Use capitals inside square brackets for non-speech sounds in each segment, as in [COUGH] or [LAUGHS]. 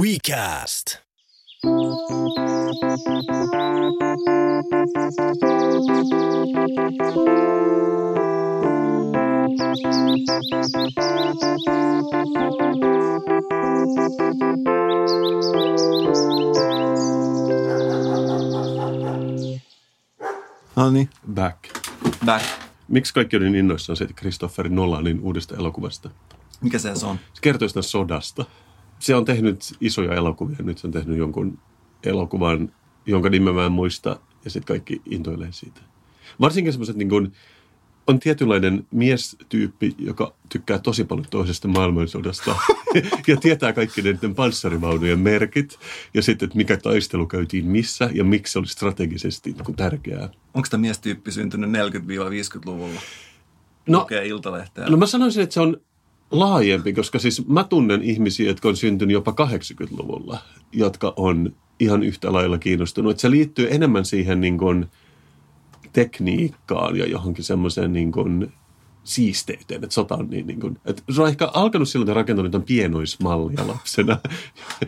WeCast. No niin, Back. back. Miksi kaikki on niin innoissaan siitä Christopher Nolanin uudesta elokuvasta? Mikä se on? Se kertoo sitä sodasta. Se on tehnyt isoja elokuvia. Nyt se on tehnyt jonkun elokuvan, jonka nimen mä en muista. Ja sitten kaikki intoilee siitä. Varsinkin semmoiset niin kuin, on tietynlainen miestyyppi, joka tykkää tosi paljon toisesta maailmansodasta [LAUGHS] ja tietää kaikki niiden panssarivaunujen merkit ja sitten, että mikä taistelu käytiin missä ja miksi se oli strategisesti niin tärkeää. Onko tämä miestyyppi syntynyt 40-50-luvulla? No, Lukee Iltalehteä. No mä sanoisin, että se on laajempi, koska siis mä tunnen ihmisiä, jotka on syntynyt jopa 80-luvulla, jotka on ihan yhtä lailla kiinnostunut. Että se liittyy enemmän siihen niin kuin tekniikkaan ja johonkin semmoiseen niin kuin siisteyteen, että sota on niin, niin kuin, että se on ehkä alkanut silloin, että rakentanut pienoismallia lapsena.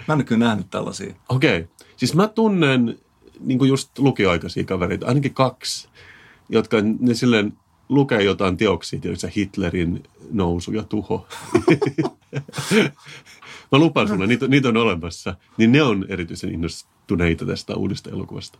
Mä en kyllä nähnyt tällaisia. Okei, okay. siis mä tunnen niin kuin just lukioaikaisia kavereita, ainakin kaksi, jotka ne silleen lukee jotain teoksia, tiedätkö, Hitlerin nousu ja tuho. [LAUGHS] Mä lupaan sulle, niitä, niitä on olemassa. Niin ne on erityisen innostuneita tästä uudesta elokuvasta.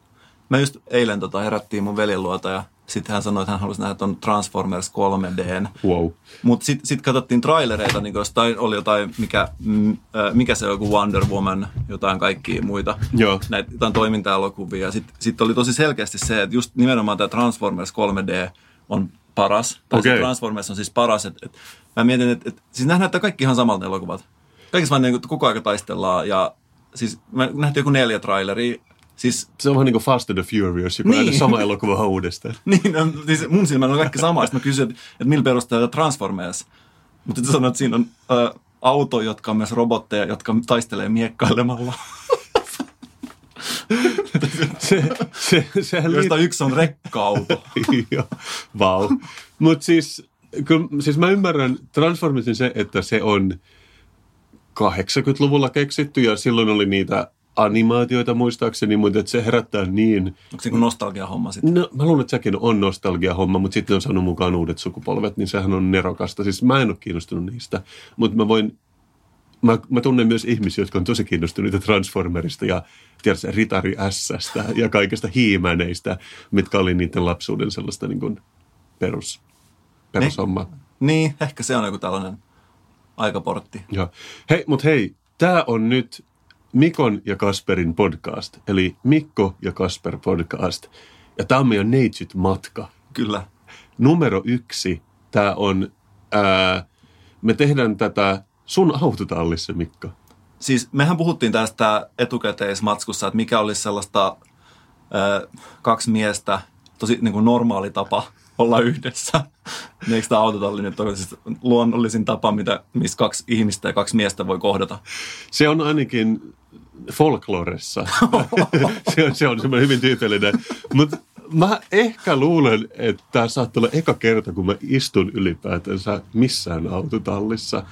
Mä just eilen tota herättiin mun veljen luota ja sitten hän sanoi, että hän halusi nähdä ton Transformers 3Dn. Wow. Mutta sitten sit katsottiin trailereita, niin jostain oli jotain, mikä, mm, äh, mikä se on, joku Wonder Woman, jotain kaikkia muita. Joo. Näitä jotain toiminta-elokuvia. Sitten sit oli tosi selkeästi se, että just nimenomaan tämä Transformers 3D on paras. Tai Okei. se Transformers on siis paras. Et, et, mä mietin, että et, siis nämä näyttää kaikki ihan samalta elokuvat. Kaikissa vaan niin, koko ajan taistellaan ja siis mä nähtiin joku neljä traileria. Siis Se on vähän niin kuin Fast and the Furious, joka Niin. sama elokuva uudestaan. [LAUGHS] Niin, no, siis mun silmällä on kaikki sama. Sitten mä kysyin, että, että millä perusteella Transformers. Mutta sitten sanoin, että siinä on ö, auto, jotka on myös robotteja, jotka taistelee miekkailemalla. Se, se, sehän Joista yksi on rekka-auto. [LAUGHS] Vau. Mutta siis, kyllä, siis mä ymmärrän Transformersin se, että se on 80-luvulla keksitty ja silloin oli niitä animaatioita muistaakseni, mutta että se herättää niin... Onko se niin nostalgia-homma sitten? No, mä luulen, että sekin on nostalgia-homma, mutta sitten on saanut mukaan uudet sukupolvet, niin sehän on nerokasta. Siis mä en ole kiinnostunut niistä, mutta mä voin... Mä, mä tunnen myös ihmisiä, jotka on tosi kiinnostuneita Transformerista ja tiedätkö, Ritari Ässästä ja kaikista hiimäneistä, mitkä oli niiden lapsuuden sellaista niin kuin perus, perushomma. Niin, ehkä se on joku tällainen aikaportti. Joo. Hei, mutta hei, tämä on nyt Mikon ja Kasperin podcast, eli Mikko ja Kasper podcast. Ja tämä on meidän neitsyt matka. Kyllä. Numero yksi, tämä on, ää, me tehdään tätä sun autotallissa, Mikko. Siis mehän puhuttiin tästä etukäteismatskussa, että mikä olisi sellaista ö, kaksi miestä, tosi niin kuin normaali tapa olla yhdessä. Niin Eikö tämä autotalli nyt ole siis luonnollisin tapa, mitä, missä kaksi ihmistä ja kaksi miestä voi kohdata? Se on ainakin folkloressa. [LAUGHS] se on, se on semmoinen hyvin tyypillinen. Mutta mä ehkä luulen, että tämä saattaa olla eka kerta, kun mä istun ylipäätänsä missään autotallissa.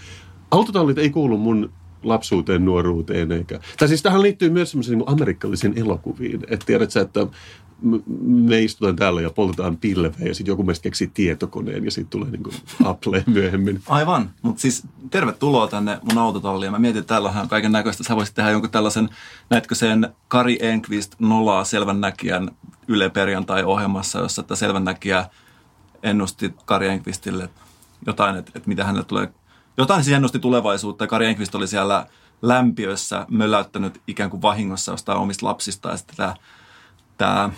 Autotallit ei kuulu mun lapsuuteen, nuoruuteen eikä... Tai siis tähän liittyy myös semmoisiin niin amerikkalaisiin elokuviin. Että tiedät sä, että me istutaan täällä ja poltetaan pilveä ja sitten joku meistä keksii tietokoneen ja sitten tulee niin kuin Apple myöhemmin. Aivan, mutta siis tervetuloa tänne mun autotalliin. Mä mietin, että täällähän on kaiken näköistä. Sä voisit tehdä jonkun tällaisen, näetkö sen Kari Enqvist nolaa selvännäkijän Yle perjantai-ohjelmassa, jossa että selvännäkijä ennusti Kari Enqvistille jotain, että, että mitä hänelle tulee. Jotain ennusti tulevaisuutta ja Kari Enqvist oli siellä lämpiössä möläyttänyt ikään kuin vahingossa jostain omista lapsista ja sitten tämä, tämä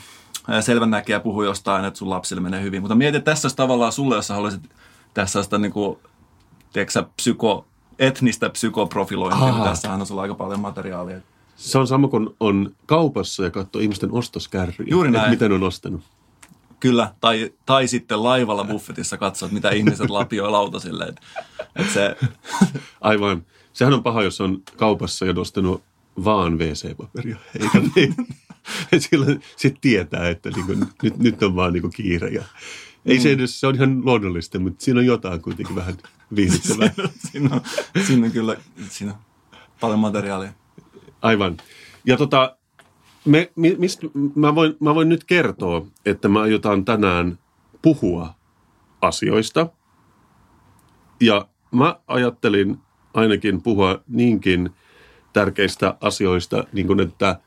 selvännäkijä puhui jostain, että sun lapsille menee hyvin. Mutta mietin, että tässä olisi tavallaan sulle, jos haluaisit tehdä sellaista niin kuin, tiedätkö, sä, psyko, etnistä psykoprofilointia, Aha. niin tässähän on sulla aika paljon materiaalia. Se on sama kuin on kaupassa ja katsoo ihmisten ostoskärryjä. Juuri näin. Miten on ostanut. Kyllä, tai, tai sitten laivalla buffetissa katsot, mitä ihmiset lapioi lautasille. Et, et se, Aivan. Sehän on paha, jos on kaupassa ja ostanut vaan WC-paperia. [LAUGHS] Eikä niin. Silloin sitten tietää, että niinku, nyt, nyt on vaan niinku kiire. Ja, ei se edes, se on ihan luonnollista, mutta siinä on jotain kuitenkin vähän viihdyttävää. [LAUGHS] siinä, on, siinä on kyllä siinä on Paljon materiaalia. Aivan. Ja tota, me, mi, mist, mä, voin, mä voin nyt kertoa, että me aiotaan tänään puhua asioista. Ja mä ajattelin ainakin puhua niinkin tärkeistä asioista, niin kuin että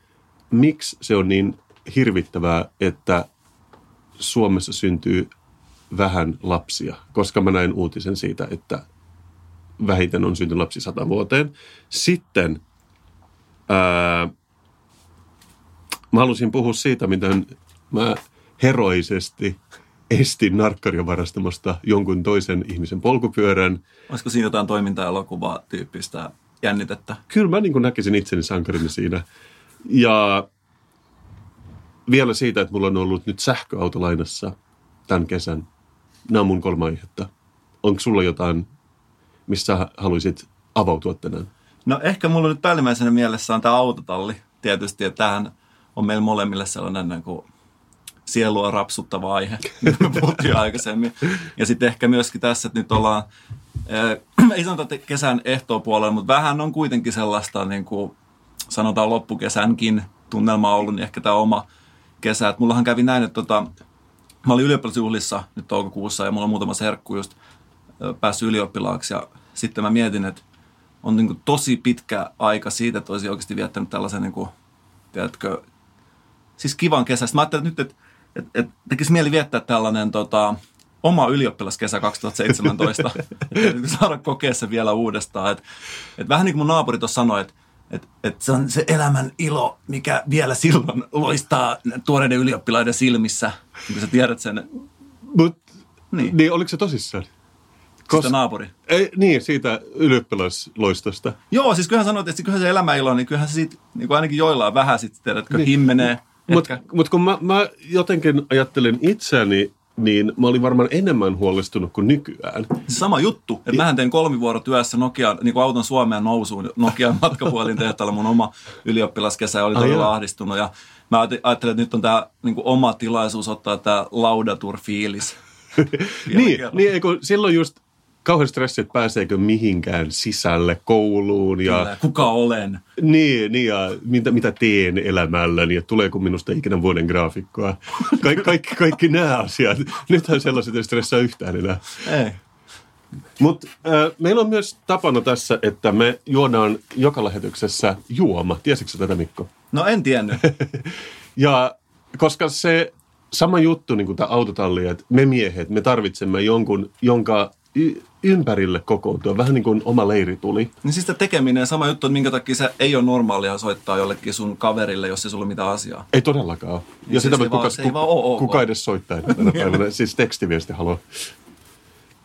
miksi se on niin hirvittävää, että Suomessa syntyy vähän lapsia, koska mä näin uutisen siitä, että vähiten on syntynyt lapsi sata vuoteen. Sitten ää, mä halusin puhua siitä, miten mä heroisesti estin narkkaria varastamasta jonkun toisen ihmisen polkupyörän. Olisiko siinä jotain toiminta-elokuvaa tyyppistä jännitettä? Kyllä mä niin näkisin itseni sankarini siinä. Ja vielä siitä, että mulla on ollut nyt sähköauto lainassa tämän kesän. Nämä on mun kolme aihetta. Onko sulla jotain, missä haluaisit avautua tänään? No ehkä mulla nyt päällimmäisenä mielessä on tämä autotalli. Tietysti, että tämähän on meillä molemmille sellainen niin kuin sielua rapsuttava aihe, [LAUGHS] puhuttiin aikaisemmin. Ja sitten ehkä myöskin tässä, että nyt ollaan, äh, [CLEARS THROAT] ei sanota kesän ehtoopuolella, mutta vähän on kuitenkin sellaista, niin kuin sanotaan loppukesänkin tunnelma ollut, niin ehkä tämä oma kesä. Et mullahan kävi näin, että tota, mä olin ylioppilasjuhlissa nyt toukokuussa ja mulla on muutama serkku just päässyt ylioppilaaksi ja sitten mä mietin, että on niin kuin tosi pitkä aika siitä, että olisi oikeasti viettänyt tällaisen, niin kuin, tiedätkö, siis kivan kesä. Sitten mä ajattelin että nyt, että, että, että tekisi mieli viettää tällainen tota, oma ylioppilaskesä 2017, [LAUGHS] että saada kokea se vielä uudestaan. Että, että vähän niin kuin mun naapuri tuossa sanoi, että että et se on se elämän ilo, mikä vielä silloin loistaa tuoreiden ylioppilaiden silmissä, kun sä tiedät sen. Mut, niin. niin, oliko se tosissaan? Kos... Sitä naapuri. Ei, niin, siitä ylioppilasloistosta. Joo, siis kyllähän sanoit, että kyllähän se elämäilo, niin kyllähän se siitä, niin kuin ainakin joillain vähän sitten, tiedätkö, niin. himmenee. Mutta mut kun mä, mä jotenkin ajattelen itseäni niin mä olin varmaan enemmän huolestunut kuin nykyään. Sama juttu, että mähän tein kolmivuorotyössä Nokia, niin kuin auton Suomeen nousuun Nokian [LAUGHS] matkapuolin tehtaalla mun oma ylioppilaskesä ja oli todella ah, ahdistunut ja mä ajattelin, että nyt on tämä niin oma tilaisuus ottaa tämä laudatur-fiilis. [LAUGHS] niin, niin kun silloin just kauhean stressi, että pääseekö mihinkään sisälle kouluun. Ja, Kyllä, kuka olen. Niin, niin ja mitä, mitä teen elämälläni ja tuleeko minusta ikinä vuoden graafikkoa. Kaik, kaikki, kaikki nämä asiat. Nythän sellaiset ei stressaa yhtään enää. Ei. Mutta äh, meillä on myös tapana tässä, että me juodaan joka lähetyksessä juoma. Tiesitkö tätä Mikko? No en tiennyt. [LAUGHS] ja koska se sama juttu niin kuin tämä autotalli, että me miehet, me tarvitsemme jonkun, jonka ympärille kokoontua, vähän niin kuin oma leiri tuli. Niin siis tekeminen, sama juttu, että minkä takia se ei ole normaalia soittaa jollekin sun kaverille, jos ei sulla ole mitään asiaa. Ei todellakaan ole. Niin ja siis sitä, kuka, vaan, kuka, okay. kuka edes soittaa tänä [LAUGHS] päivänä, siis tekstiviesti haluaa.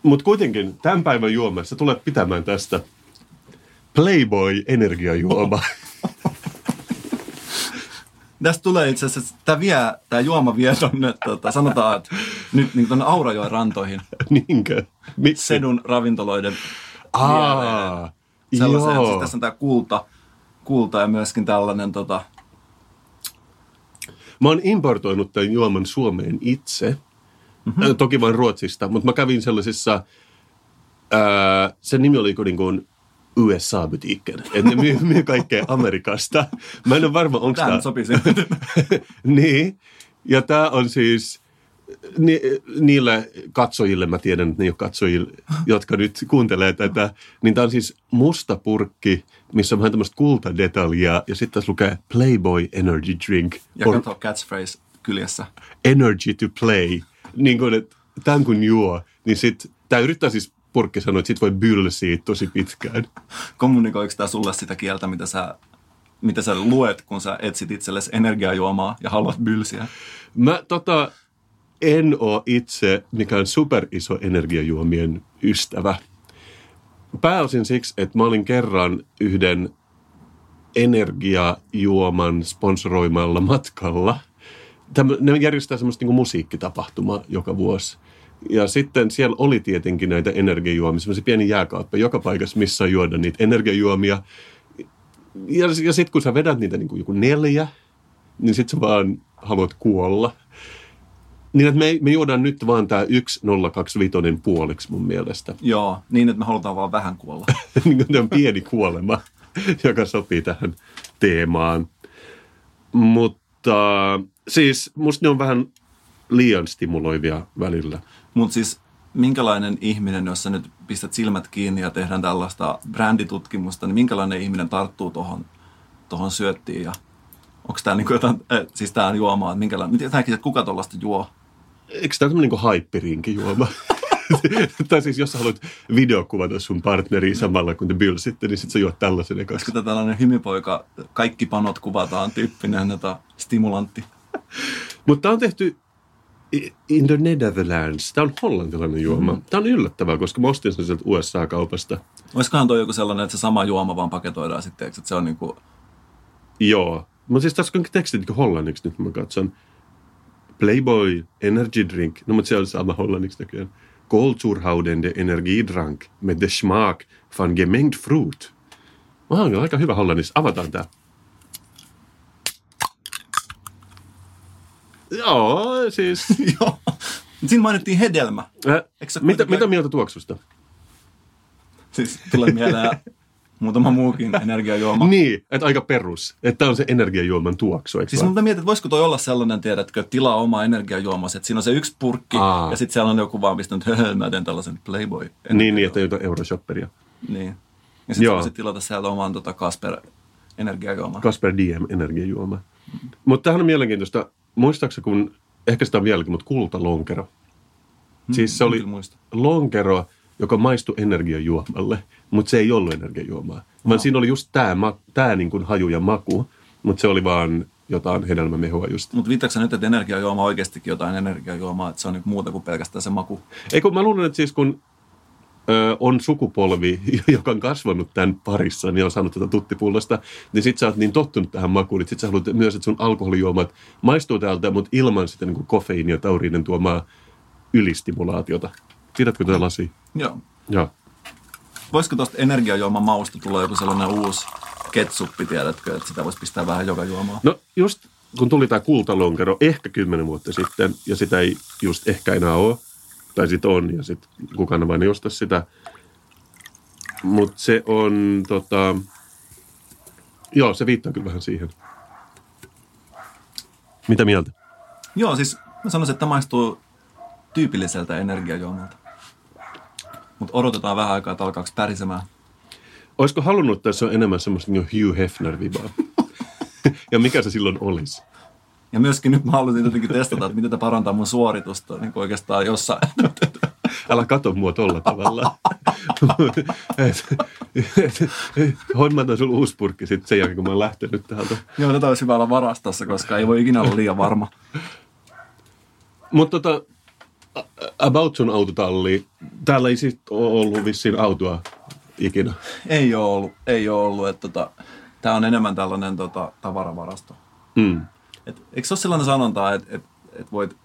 Mutta kuitenkin tämän päivän juoma, se tulee pitämään tästä Playboy energiajuoma. [LAUGHS] Tästä tulee itse asiassa, tämä, vie, tämä juoma vie tonne, tota, sanotaan, että nyt niin tuonne Aurajoen rantoihin. [LAUGHS] Niinkö? Miksi? Sedun ravintoloiden Aa, joo. Siis tässä on tämä kulta, kulta ja myöskin tällainen tota... Mä oon importoinut tämän juoman Suomeen itse. Mm-hmm. Toki vain Ruotsista, mutta mä kävin sellaisissa, ää, sen nimi oli niin kuin USA-butiikken. Että ne myy, myy kaikkea Amerikasta. Mä en ole varma, onko tämä... sopii [LAUGHS] niin. Ja tämä on siis ni, niille katsojille, mä tiedän, että ne ei ole katsojille, jotka nyt kuuntelee tätä, niin tämä on siis musta purkki, missä on vähän tämmöistä kultadetaljia, ja sitten tässä lukee Playboy Energy Drink. Ja or, kato catchphrase kyljessä. Energy to play. Niin kuin, että tämän kun juo, niin sitten tämä yrittää siis purkki sanoi, että sit voi bylsiä tosi pitkään. Kommunikoiko tämä sulle sitä kieltä, mitä sä, mitä sä luet, kun sä etsit itsellesi energiajuomaa ja haluat bylsiä? Mä tota, en ole itse mikään superiso energiajuomien ystävä. Pääosin siksi, että mä olin kerran yhden energiajuoman sponsoroimalla matkalla. Tämä, ne järjestää semmoista niin musiikkitapahtumaa joka vuosi. Ja sitten siellä oli tietenkin näitä energiajuomia, semmoisia pieni jääkaappa joka paikassa, missä juoda niitä energiajuomia. Ja, ja sitten kun sä vedät niitä niin kuin joku neljä, niin sitten sä vaan haluat kuolla. Niin, että me, me juodaan nyt vaan tämä 1025 puoliksi mun mielestä. Joo, niin että me halutaan vaan vähän kuolla. [LAUGHS] niin kuin on pieni kuolema. [LAUGHS] joka sopii tähän teemaan. Mutta siis musta ne on vähän liian stimuloivia välillä. Mutta siis minkälainen ihminen, jos sä nyt pistät silmät kiinni ja tehdään tällaista bränditutkimusta, niin minkälainen ihminen tarttuu tuohon tohon syöttiin ja onko tämä niinku jotain, äh, siis tämä juomaa, että minkälainen, että kuka tuollaista juo? Eikö tämä ole niin haippiriinkin juoma? [LAUGHS] tai siis jos sä haluat videokuvata sun partneri samalla kun te bylsitte, niin sit sä juot tällaisen ekas. Olisiko tämä tällainen hymypoika, kaikki panot kuvataan tyyppinen jota stimulantti? Mutta tämä on tehty in the Netherlands. Tämä on hollantilainen juoma. Mm. Tämä on yllättävää, koska mä ostin sen sieltä USA-kaupasta. Olisikohan tuo joku sellainen, että se sama juoma vaan paketoidaan sitten, että se on niin kuin... Joo. Mutta siis tässä on tekstit niin hollanniksi nyt, mä katson. Playboy Energy Drink. No, mutta se on sama hollanniksi näköjään. Koolzuurhoudende energiedrank med de smaak van gemengd fruit. on aika hyvä hollannissa. Avataan tämä. Joo, siis... [LAUGHS] Joo. Siinä mainittiin hedelmä. Äh, mitä, mitä mieltä tuoksusta? Siis tulee mieleen muutama muukin energiajuoma. [LAUGHS] niin, että aika perus. Että on se energiajuoman tuoksu, eikö Siis mä mietin, että voisiko toi olla sellainen, tiedätkö, tilaa oma energiajuomas, että siinä on se yksi purkki Aa. ja sitten siellä on joku vaan pistänyt, että mä teen tällaisen Playboy. Niin, niin, että jotain euroshopperia. Niin. Ja sitten voisit tilata sieltä oman tota Kasper energiajuoman. Kasper DM energiajuoma. Mm. Mutta tämähän on mielenkiintoista. Muistaakseni, kun, ehkä sitä on vieläkin, mutta kultalonkero. Hmm, siis se oli lonkero, joka maistui energiajuomalle, mutta se ei ollut energiajuomaa. No. Vaan siinä oli just tämä tää niin haju ja maku, mutta se oli vaan jotain hedelmämehua just. Mutta viittaako nyt, että energiajuoma on oikeastikin jotain energiajuomaa, että se on niin muuta kuin pelkästään se maku? Ei kun mä luulen, että siis kun ö, on sukupolvi, [LAUGHS] joka on kasvanut tämän parissa, niin on saanut tätä tuttipullosta, niin sit sä oot niin tottunut tähän makuun, että sit sä haluat myös, että sun alkoholijuomat maistuu täältä, mutta ilman sitä niin kofeiini ja tauriinin tuomaa ylistimulaatiota. Tiedätkö tätä lasi? Joo. Joo. Voisiko tuosta energiajuoman mausta tulla joku sellainen uusi ketsuppi, tiedätkö, että sitä voisi pistää vähän joka juomaan? No just kun tuli tämä kultalonkero ehkä kymmenen vuotta sitten, ja sitä ei just ehkä enää ole, tai sitten on, ja sitten kukaan vain ei osta sitä. Mutta se on, tota, joo, se viittaa kyllä vähän siihen. Mitä mieltä? Joo, siis mä sanoisin, että maistuu tyypilliseltä energiajuomalta. Mutta odotetaan vähän aikaa, että alkaako pärisemään. Olisiko halunnut, että se on enemmän semmoista niin Hugh Hefner-vibaa? [LAUGHS] ja mikä se silloin olisi? Ja myöskin nyt mä haluaisin jotenkin testata, että miten tämä parantaa mun suoritusta niin oikeastaan jossain. [LAUGHS] Älä kato mua tolla tavalla. Hommataan sulla uusi purkki sitten sen jälkeen, kun mä oon lähtenyt täältä. Joo, tätä olisi hyvä olla varastossa, koska ei voi ikinä olla liian varma. Mutta tota, about sun autotalli, täällä ei siis ole ollut vissiin autoa ikinä. Ei ole ollut, ei ole ollut. Että tota, tämä on enemmän tällainen tota, tavaravarasto. Mm. Et, eikö se ole sellainen sanonta, että et, et voit,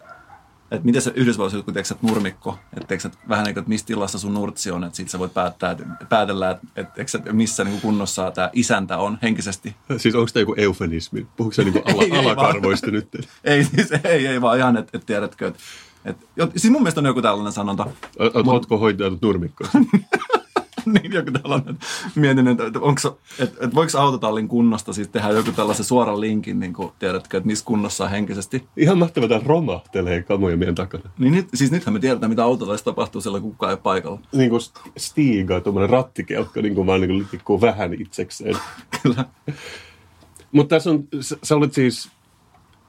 että miten se Yhdysvalloissa kun teksät nurmikko, että et vähän niin kuin, että mistä tilassa sun nurtsi on, että sitten sä voit päättää, että, päätellä, että et, et, missä niin kunnossa tämä isäntä on henkisesti. Siis onko tämä joku eufemismi? Puhuuko se niin ala, ei, alakarvoista ei, nyt? [LAUGHS] ei, siis, ei, ei vaan ihan, että et tiedätkö, että et, siis mun mielestä on joku tällainen sanonta. Oletko hoitanut nurmikkoa? [LAUGHS] [LAUGHS] niin joku tällainen. Mietin, että, onko, että, että voiko autotallin kunnosta siis tehdä joku tällaisen suoran linkin, niin kuin tiedätkö, että missä kunnossa on henkisesti. Ihan mahtavaa, että romahtelee kamoja meidän takana. Niin nyt, siis nythän me tiedetään, mitä autotallissa tapahtuu silloin, kun kukaan ei paikalla. Niin kuin stiiga, tuommoinen rattikelkka, niin kuin vaan niin kuin vähän itsekseen. [LAUGHS] Kyllä. Mutta tässä on, sä olet siis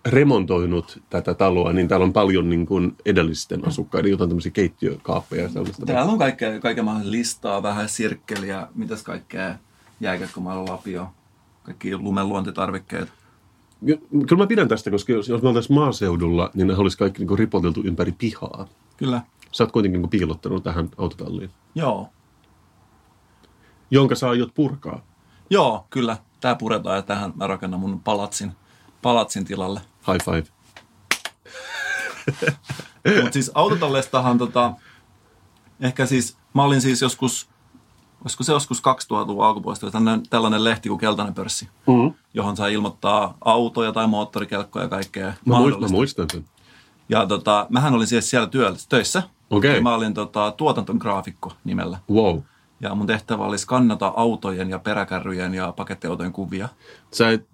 remontoinut tätä taloa, niin täällä on paljon niin kuin edellisten asukkaiden jotain tämmöisiä keittiökaappeja. Sellaista. Täällä on kaikkea, kaiken mahdollista listaa, vähän sirkkeliä, mitäs kaikkea, jääkäkkömailla lapio, kaikki lumenluontitarvikkeet. Kyllä mä pidän tästä, koska jos, jos me oltaisiin maaseudulla, niin ne olisi kaikki niin ripoteltu ympäri pihaa. Kyllä. Sä oot kuitenkin niin piilottanut tähän autotalliin. Joo. Jonka sä aiot purkaa. Joo, kyllä. Tämä puretaan ja tähän mä rakennan mun palatsin palatsin tilalle. High five. Mutta siis autotallestahan tota, ehkä siis, mä olin siis joskus, olisiko se joskus 2000-luvun alkupuolesta, tällainen, tällainen lehti kuin Keltainen pörssi, mm-hmm. johon saa ilmoittaa autoja tai moottorikelkkoja ja kaikkea mä mahdollista. Mä muistan sen. Ja tota, mähän olin siis siellä työllä, töissä. Okay. mä olin tota, tuotanton graafikko nimellä. Wow. Ja mun tehtävä oli skannata autojen ja peräkärryjen ja pakettiautojen kuvia. Sä et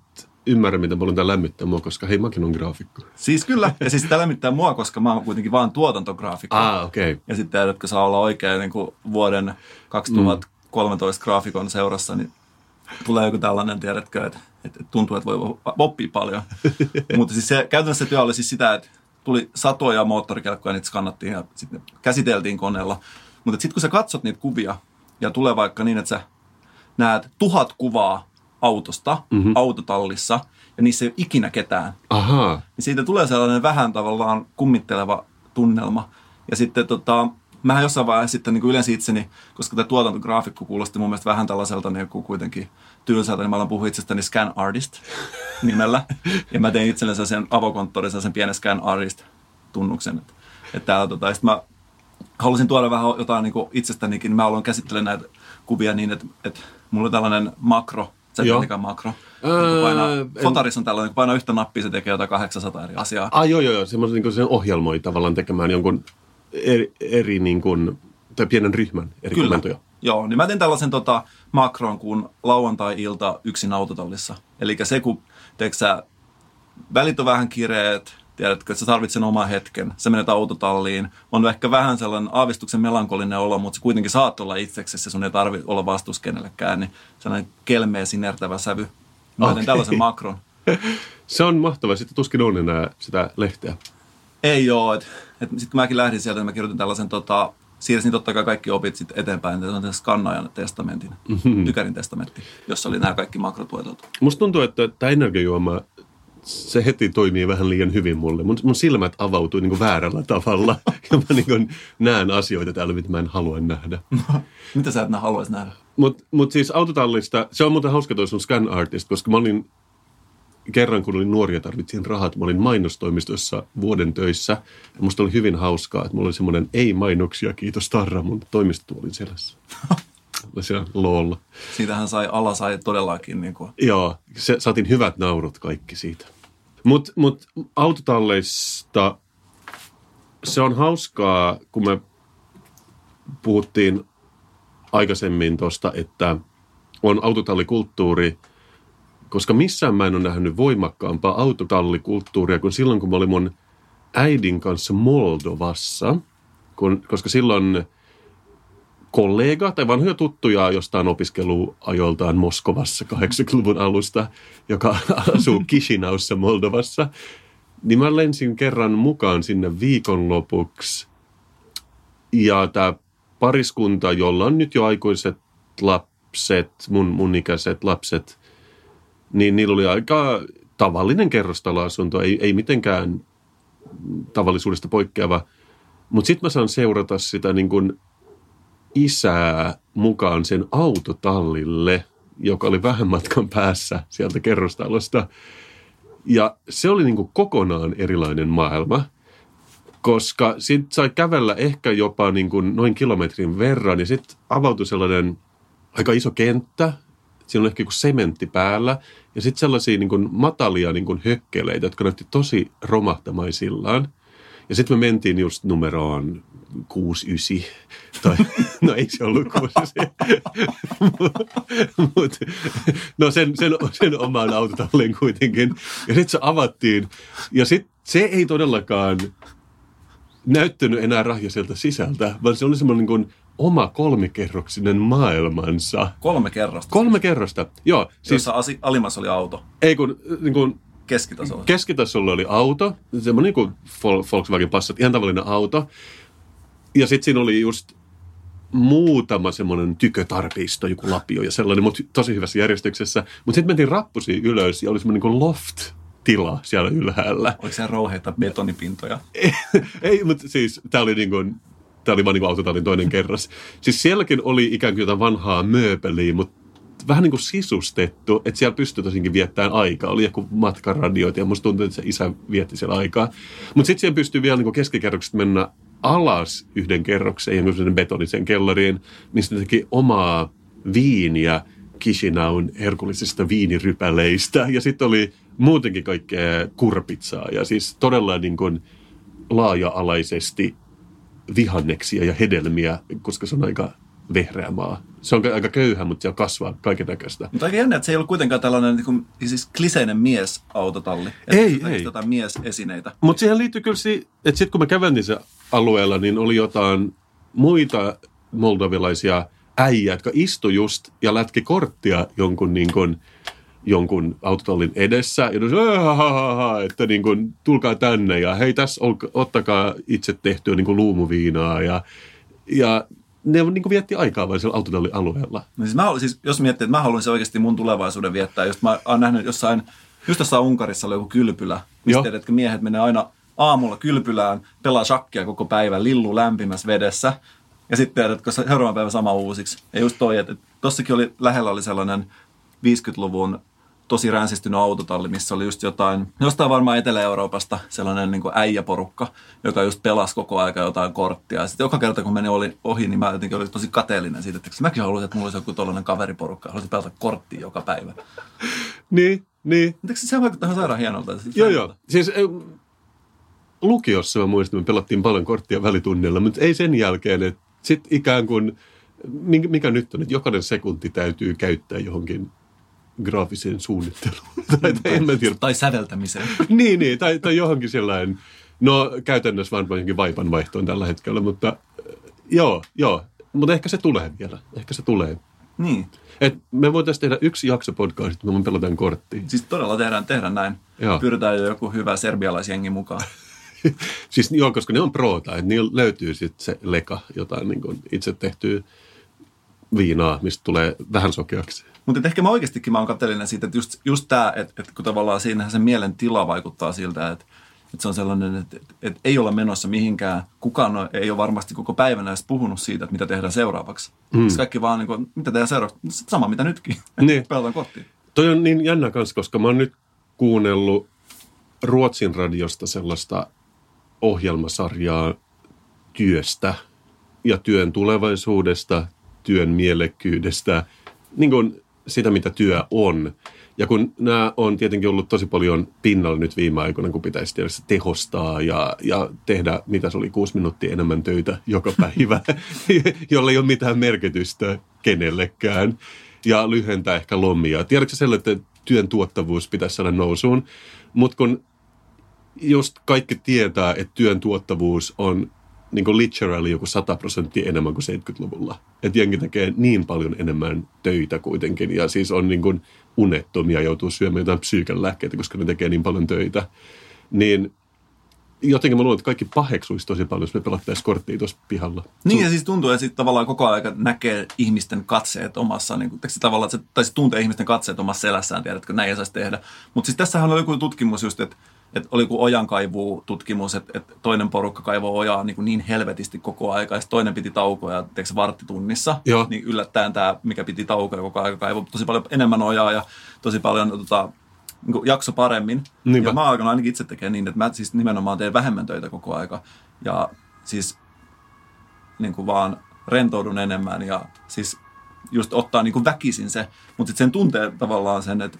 ymmärrä, miten paljon tämä lämmittää mua, koska hei, mäkin on graafikko. Siis kyllä, ja siis tämä lämmittää mua, koska mä oon kuitenkin vaan tuotantograafikko. Ah, okei. Okay. Ja sitten jotka saa olla oikein niin kuin vuoden 2013 graafikon seurassa, niin tulee joku tällainen, tiedätkö, että, että tuntuu, että voi oppia paljon. [LAUGHS] Mutta siis se, käytännössä se työ oli siis sitä, että tuli satoja moottorikelkkoja, niitä skannattiin ja sitten käsiteltiin koneella. Mutta sitten kun sä katsot niitä kuvia ja tulee vaikka niin, että sä näet tuhat kuvaa autosta mm-hmm. autotallissa ja niissä ei ole ikinä ketään. Ahaa. Niin siitä tulee sellainen vähän tavallaan kummitteleva tunnelma. Ja sitten tota, mä jossain vaiheessa sitten niin yleensä itseni, koska tämä tuotantograafikko kuulosti mun mielestä vähän tällaiselta niin kuin kuitenkin tylsältä, niin mä aloin puhua itsestäni Scan Artist nimellä. Ja mä tein itselleni sen avokonttorissa sen pienen Scan Artist tunnuksen. Että, että täällä, tota, mä halusin tuoda vähän jotain niin itsestänikin, niin mä aloin käsittele näitä kuvia niin, että, että mulla on tällainen makro, se ei mikään makro. Öö, painaa, en... Fotarissa on tällainen, kun painaa yhtä nappia, se tekee jotain 800 eri asiaa. Ah, joo, joo, joo. Semmoisen niin sen ohjelmoi tavallaan tekemään jonkun eri, eri niin kuin, tai pienen ryhmän eri Kyllä. komentoja. Joo, niin mä tein tällaisen tota, makron kuin lauantai-ilta yksin autotallissa. Eli se, kun teetkö sä, välit on vähän kireet, tiedätkö, että sä tarvitset oman hetken, sä menet autotalliin, on ehkä vähän sellainen aavistuksen melankolinen olo, mutta se kuitenkin saat olla itseksi, ja sun ei tarvitse olla vastuus kenellekään, niin sellainen kelmeä sinertävä sävy. Mä okay. tällaisen makron. [LAUGHS] se on mahtavaa, sitten tuskin on enää sitä lehteä. Ei ole, että et, sitten kun mäkin lähdin sieltä, niin mä kirjoitin tällaisen tota, siirsin totta kai kaikki opit sitten eteenpäin. Se on skannaajan testamentin, mm-hmm. tykärin testamentti, jossa oli nämä kaikki makrot Musta tuntuu, että tämä energiajuoma se heti toimii vähän liian hyvin mulle. Mun, mun silmät avautuu niin kuin väärällä tavalla [LAUGHS] ja mä niin kuin näen asioita täällä, mitä mä en halua nähdä. [LAUGHS] mitä sä et haluaisi nähdä? Mutta mut siis autotallista, se on muuten hauska toi sun Scan Artist, koska mä olin kerran, kun olin nuori ja tarvitsin rahat, mä olin mainostoimistossa vuoden töissä. Ja musta oli hyvin hauskaa, että mulla oli semmoinen ei-mainoksia, kiitos Tarra, mun toimistotuolin selässä. [LAUGHS] siellä loolla. Siitähän sai, ala sai todellakin. Niin kuin. Joo, se, saatiin hyvät naurut kaikki siitä. Mutta mut autotalleista se on hauskaa, kun me puhuttiin aikaisemmin tuosta, että on autotallikulttuuri, koska missään mä en ole nähnyt voimakkaampaa autotallikulttuuria kuin silloin, kun mä olin mun äidin kanssa Moldovassa, kun, koska silloin kollega tai vanhoja tuttuja jostain opiskeluajoltaan Moskovassa 80-luvun alusta, joka [LAUGHS] asuu Kishinaussa Moldovassa, niin mä lensin kerran mukaan sinne viikonlopuksi. Ja tämä pariskunta, jolla on nyt jo aikuiset lapset, mun, mun ikäiset lapset, niin niillä oli aika tavallinen kerrostaloasunto, ei, ei mitenkään tavallisuudesta poikkeava. Mutta sitten mä saan seurata sitä niin kun isää mukaan sen autotallille, joka oli vähän matkan päässä sieltä kerrostalosta. Ja se oli niin kuin kokonaan erilainen maailma, koska sitten sai kävellä ehkä jopa niin kuin noin kilometrin verran ja sitten avautui sellainen aika iso kenttä. Siinä oli ehkä joku sementti päällä ja sitten sellaisia niin kuin matalia niin kuin hökkeleitä, jotka näytti tosi romahtamaisillaan. Ja sitten me mentiin just numeroon 69, tai [LAUGHS] no ei se ollut 69, [LAUGHS] mutta no sen, sen, sen oman autotallin kuitenkin. Ja sitten se avattiin, ja sitten se ei todellakaan näyttänyt enää rahjaselta sisältä, vaan se oli semmoinen niin kuin oma kolmikerroksinen maailmansa. Kolme kerrosta? Kolme kerrosta, joo. Siis, Jossa alimmassa oli auto? Ei kun, niin kuin Keskitasolla? Keskitasolla oli auto, semmoinen niin kuin Volkswagen Passat, ihan tavallinen auto. Ja sitten siinä oli just muutama semmoinen tykötarpisto, joku lapio ja sellainen, mutta tosi hyvässä järjestyksessä. Mutta sitten mentiin rappusi ylös ja oli semmoinen niin loft tila siellä ylhäällä. Oliko se rouheita betonipintoja? ei, ei mutta siis tämä oli niin kuin, tämä oli vaan niin autotallin toinen kerras. Siis sielläkin oli ikään kuin jotain vanhaa mööpeliä, mutta vähän niin kuin sisustettu, että siellä pystyy tosinkin viettämään aikaa. Oli joku matkaradioita ja musta tuntuu, että se isä vietti siellä aikaa. Mutta sitten siellä pystyy vielä niin keskikerroksesta mennä alas yhden kerroksen, ja betonisen kellariin, mistä teki omaa viiniä Kishinaun herkullisista viinirypäleistä. Ja sitten oli muutenkin kaikkea kurpitsaa ja siis todella niin kuin laaja-alaisesti vihanneksia ja hedelmiä, koska se on aika vehreä maa. Se on aika köyhä, mutta siellä kasvaa kaiken näköistä. Mutta aika jännä, että se ei ollut kuitenkaan tällainen niin kuin, siis kliseinen mies-autotalli. Ei, Että ei. Jotain mies-esineitä. Mutta siihen liittyy kyllä si, että sitten kun mä kävelin se alueella, niin oli jotain muita moldovilaisia äijä, jotka istu just ja lätki korttia jonkun niin kuin, jonkun autotallin edessä. Ja ne sanoi, että niin kuin, tulkaa tänne ja hei tässä ottakaa itse tehtyä niin kuin luumuviinaa. Ja, ja ne niin kuin vietti aikaa vain siellä autotallin alueella. No siis, mä, siis jos miettii, että mä haluaisin oikeasti mun tulevaisuuden viettää, just mä oon nähnyt jossain, just jossain Unkarissa oli joku kylpylä, mistä tiedätkö, miehet menee aina aamulla kylpylään, pelaa shakkia koko päivän, lillu lämpimässä vedessä, ja sitten tiedätkö, se seuraavan päivän sama uusiksi. Ja just toi, että, että tossakin oli, lähellä oli sellainen 50-luvun tosi ränsistynyt autotalli, missä oli just jotain, jostain varmaan Etelä-Euroopasta sellainen niin äijäporukka, joka just pelasi koko aika jotain korttia. Ja sitten joka kerta, kun meni oli ohi, niin mä jotenkin olin tosi kateellinen siitä, että mäkin haluaisin, että mulla olisi joku tollainen kaveriporukka. Haluaisin pelata korttia joka päivä. Niin, niin. Eikö se vaikuttaa ihan sairaan hienolta? Joo, joo. Siis lukiossa mä muistan, me pelattiin paljon korttia välitunnilla, mutta ei sen jälkeen, että sitten ikään kuin, mikä nyt on, että jokainen sekunti täytyy käyttää johonkin graafiseen suunnitteluun. [LAUGHS] tai, tai en mä tiedä. Tai säveltämiseen. [LAUGHS] niin, niin, tai, tai johonkin sellainen, no käytännössä varmaan johonkin vaipan vaihtoon tällä hetkellä, mutta eh, joo, joo. Mutta ehkä se tulee vielä, ehkä se tulee. niin. Et me voitaisiin tehdä yksi jakso podcast, me pelataan korttia. Siis todella tehdään, tehdään näin. Joo. Pyritään jo joku hyvä serbialaisjengi mukaan. [LAUGHS] Siis joo, koska ne on proota, että niillä löytyy sitten se leka, jotain niin itse tehtyä viinaa, mistä tulee vähän sokeaksi. Mutta ehkä mä oikeastikin mä oon kateellinen siitä, että just, just tämä, että, että kun tavallaan siinähän se mielen tila vaikuttaa siltä, että, että se on sellainen, että, että, että ei olla menossa mihinkään. Kukaan ei ole varmasti koko päivänä edes puhunut siitä, että mitä tehdään seuraavaksi. Mm. Kaikki vaan niin kuin, mitä tehdään seuraavaksi? Sama mitä nytkin. [LAUGHS] Niin. Pelataan korttia. Toi on niin jännä kanssa, koska mä oon nyt kuunnellut Ruotsin radiosta sellaista ohjelmasarjaa työstä ja työn tulevaisuudesta, työn mielekkyydestä, niin kuin sitä, mitä työ on. Ja kun nämä on tietenkin ollut tosi paljon pinnalla nyt viime aikoina, kun pitäisi tietysti tehostaa ja, ja tehdä, mitä se oli, kuusi minuuttia enemmän töitä joka [LAUGHS] päivä, jolla ei ole mitään merkitystä kenellekään, ja lyhentää ehkä lomia. Tiedätkö sellainen, että työn tuottavuus pitäisi saada nousuun, mutta kun just kaikki tietää, että työn tuottavuus on niin kuin literally joku 100 prosenttia enemmän kuin 70-luvulla. Että jengi tekee niin paljon enemmän töitä kuitenkin. Ja siis on niin kuin unettomia, joutuu syömään jotain psyykelääkkeitä, koska ne tekee niin paljon töitä. Niin jotenkin mä luulen, että kaikki paheksuisi tosi paljon, jos me pelattaisiin korttia tuossa pihalla. Niin ja siis tuntuu, että sit tavallaan koko ajan näkee ihmisten katseet omassa, niin kuin, tavallaan, että se, tai se tuntee ihmisten katseet omassa selässään, tiedätkö, näin ei saisi tehdä. Mutta siis tässähän oli joku tutkimus just, että että oli joku ojankaivu-tutkimus, että, että toinen porukka kaivoi ojaa niin, kuin niin helvetisti koko aika, ja toinen piti taukoja, teekö varttitunnissa, Joo. niin yllättäen tämä, mikä piti taukoja koko aika, kaivoi tosi paljon enemmän ojaa ja tosi paljon tota, niin kuin jakso paremmin. Niinpä. Ja mä alkan ainakin itse tekemään niin, että mä siis nimenomaan teen vähemmän töitä koko aika. Ja siis niin kuin vaan rentoudun enemmän ja siis just ottaa niin kuin väkisin se, mutta sitten sen tuntee tavallaan sen, että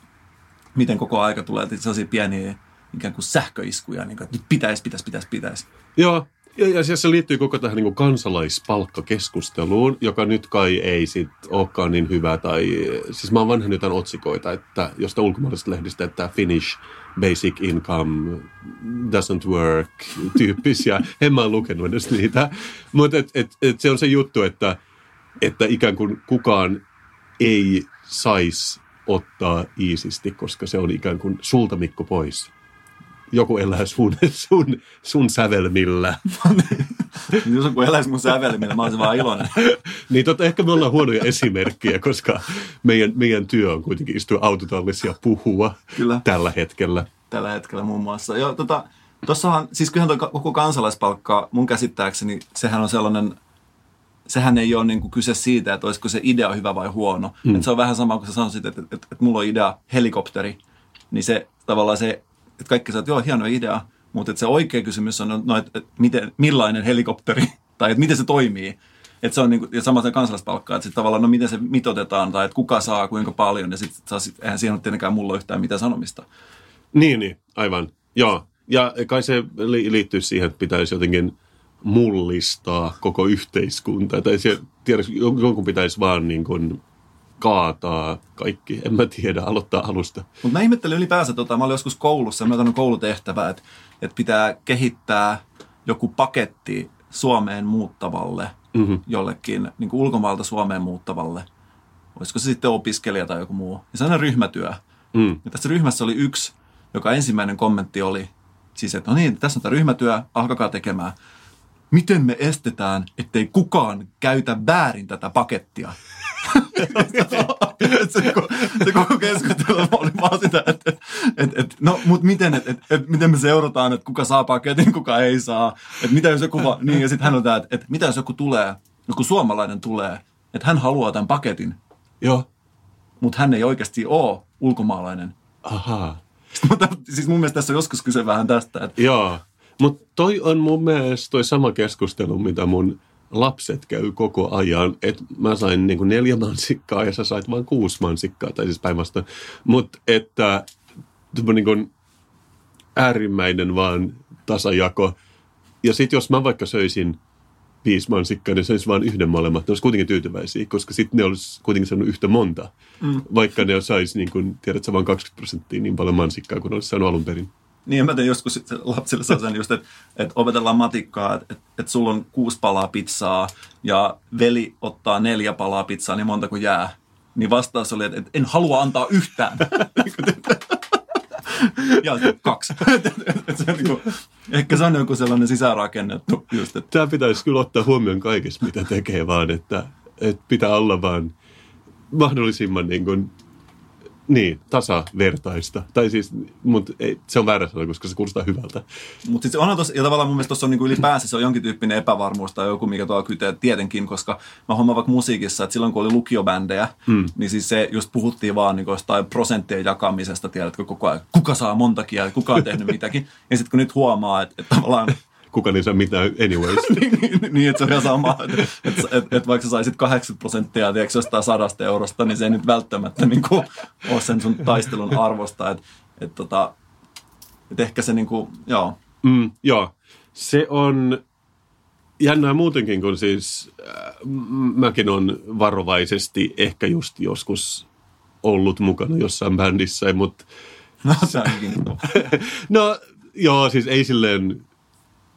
miten koko aika tulee sellaisia pieniä ikään kuin sähköiskuja, niin kuin, että nyt pitäisi, pitäisi, pitäisi, pitäisi. Joo, ja, ja siis se liittyy koko tähän niin kansalaispalkkakeskusteluun, joka nyt kai ei sit olekaan niin hyvä. Tai, siis mä oon vanhan jotain otsikoita, että josta ulkomaalaisesta lehdistä, että Finnish basic income doesn't work [LAUGHS] tyyppisiä. En mä lukenut edes niitä. Mutta et, et, et se on se juttu, että, että ikään kuin kukaan ei saisi ottaa iisisti, koska se on ikään kuin sulta Mikko pois. Joku elää sun, sun, sun sävelmillä. [LAUGHS] Jos joku eläisi mun sävelimillä, mä olisin vaan iloinen. [LAUGHS] Niin tota, ehkä me ollaan huonoja esimerkkejä, koska meidän, meidän työ on kuitenkin istua autotallissa ja puhua Kyllä. tällä hetkellä. tällä hetkellä muun muassa. Joo, tota, tossahan, siis kyllähän tuo koko kansalaispalkka, mun käsittääkseni, sehän on sellainen, sehän ei ole niin kuin kyse siitä, että olisiko se idea hyvä vai huono. Mm. Et se on vähän sama kuin sä sanoisit, että, että, että, että mulla on idea helikopteri, niin se tavallaan se, että kaikki että joo, hieno idea, mutta että se oikea kysymys on, no, että, että miten, millainen helikopteri, [LAUGHS] tai että miten se toimii. Että se on niin kuin, ja sama se kansalaispalkka, että sit tavallaan, no miten se mitotetaan, tai että kuka saa, kuinka paljon, ja sitten eihän siinä ole tietenkään mulla yhtään mitään sanomista. Niin, niin, aivan. Joo. Ja kai se li- liittyy siihen, että pitäisi jotenkin mullistaa koko yhteiskunta. Tai se jon- jonkun pitäisi vaan niin kuin kaataa kaikki. En mä tiedä, aloittaa alusta. Mutta mä ihmettelin ylipäänsä, tota, mä olin joskus koulussa, mä oon koulutehtävää, että, että pitää kehittää joku paketti Suomeen muuttavalle, mm-hmm. jollekin niin kuin ulkomaalta Suomeen muuttavalle. Olisiko se sitten opiskelija tai joku muu. Ja se on aina ryhmätyö. Mm. Ja tässä ryhmässä oli yksi, joka ensimmäinen kommentti oli, siis että no niin, tässä on tämä ryhmätyö, alkakaa tekemään. Miten me estetään, ettei kukaan käytä väärin tätä pakettia? Se, koko- se koko keskustelu oli vaan sitä, että et, et, et, no mut miten, et, et, et, miten me seurataan, että kuka saa paketin, [LAUGHS] kuka ei saa. Että mitä jos joku, niin ja sitten hän on tämä, että et, mitä jos joku tulee, joku suomalainen tulee, että hän haluaa tämän paketin, Joo. mutta hän ei oikeasti ole ulkomaalainen. Ahaa. Mutta siis mun mielestä tässä on joskus kyse vähän tästä, että Joo. Mutta toi on mun mielestä toi sama keskustelu, mitä mun lapset käy koko ajan. Että mä sain niinku neljä mansikkaa ja sä sait vain kuusi mansikkaa, tai siis päinvastoin. Mutta että niinku äärimmäinen vaan tasajako. Ja sitten jos mä vaikka söisin viisi mansikkaa, niin söisin vain yhden molemmat. Ne olisi kuitenkin tyytyväisiä, koska sitten ne olisi kuitenkin saanut yhtä monta. Mm. Vaikka ne saisi, niin kuin, tiedätkö, vain 20 prosenttia niin paljon mansikkaa, kuin olisi saanut alun perin. Niin mä tein joskus lapsille sellaisen just, että, että opetellaan matikkaa, että, että, sulla on kuusi palaa pizzaa ja veli ottaa neljä palaa pizzaa, niin monta kuin jää. Niin vastaus oli, että, että en halua antaa yhtään. [LAUGHS] ja kaksi. [LAUGHS] Se on niin kuin, ehkä se on joku sellainen sisäänrakennettu just, että Tämä pitäisi kyllä ottaa huomioon kaikessa, mitä tekee, vaan että, että pitää olla vaan mahdollisimman niin kuin, niin, tasavertaista. Tai siis, mutta ei, se on väärä sana, koska se kuulostaa hyvältä. Mutta sitten onhan tuossa, ja tavallaan mun mielestä tuossa on niinku ylipäänsä se on jonkin tyyppinen epävarmuus tai joku, mikä tuo kytee tietenkin, koska mä huomaan vaikka musiikissa, että silloin kun oli lukiobändejä, mm. niin siis se just puhuttiin vaan niinku jostain prosenttien jakamisesta, tiedätkö koko ajan, kuka saa montakin ja kuka on tehnyt mitäkin. Ja sitten kun nyt huomaa, että, että tavallaan Kuka saa mitään anyways. [LAUGHS] niin, niin, niin, että se on ihan sama, että, että, että, että vaikka sä saisit 80 prosenttia tiedätkö, jostain sadasta eurosta, niin se ei nyt välttämättä niin kuin, ole sen sun taistelun arvosta. Että, että, tota, että ehkä se niin kuin, joo, Mm, joo, se on jännää muutenkin, kun siis äh, mäkin on varovaisesti ehkä just joskus ollut mukana jossain bändissä, mutta [LAUGHS] no se [LAUGHS] no joo, siis ei silleen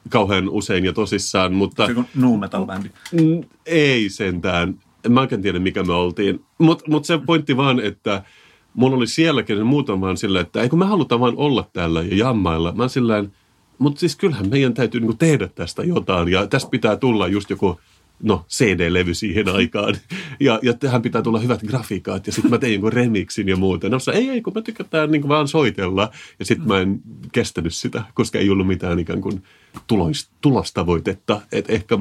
kauhean usein ja tosissaan, mutta Se on nu metal bändi. mm, ei sentään. En mä oikein tiedä, mikä me oltiin. Mutta mut se pointti vaan, että mulla oli sielläkin muutama vaan silleen, että eikö me halutaan vaan olla täällä ja jammailla. Mä silleen, mutta siis kyllähän meidän täytyy niinku tehdä tästä jotain ja tästä pitää tulla just joku no, CD-levy siihen [LAUGHS] aikaan. Ja, ja tähän pitää tulla hyvät grafiikat. Ja sitten mä tein jonkun remixin ja muuta. No se, ei, ei, kun mä tykätään niin vaan soitella. Ja sitten mä en kestänyt sitä, koska ei ollut mitään ikään kuin tulois, tulostavoitetta. Et ehkä,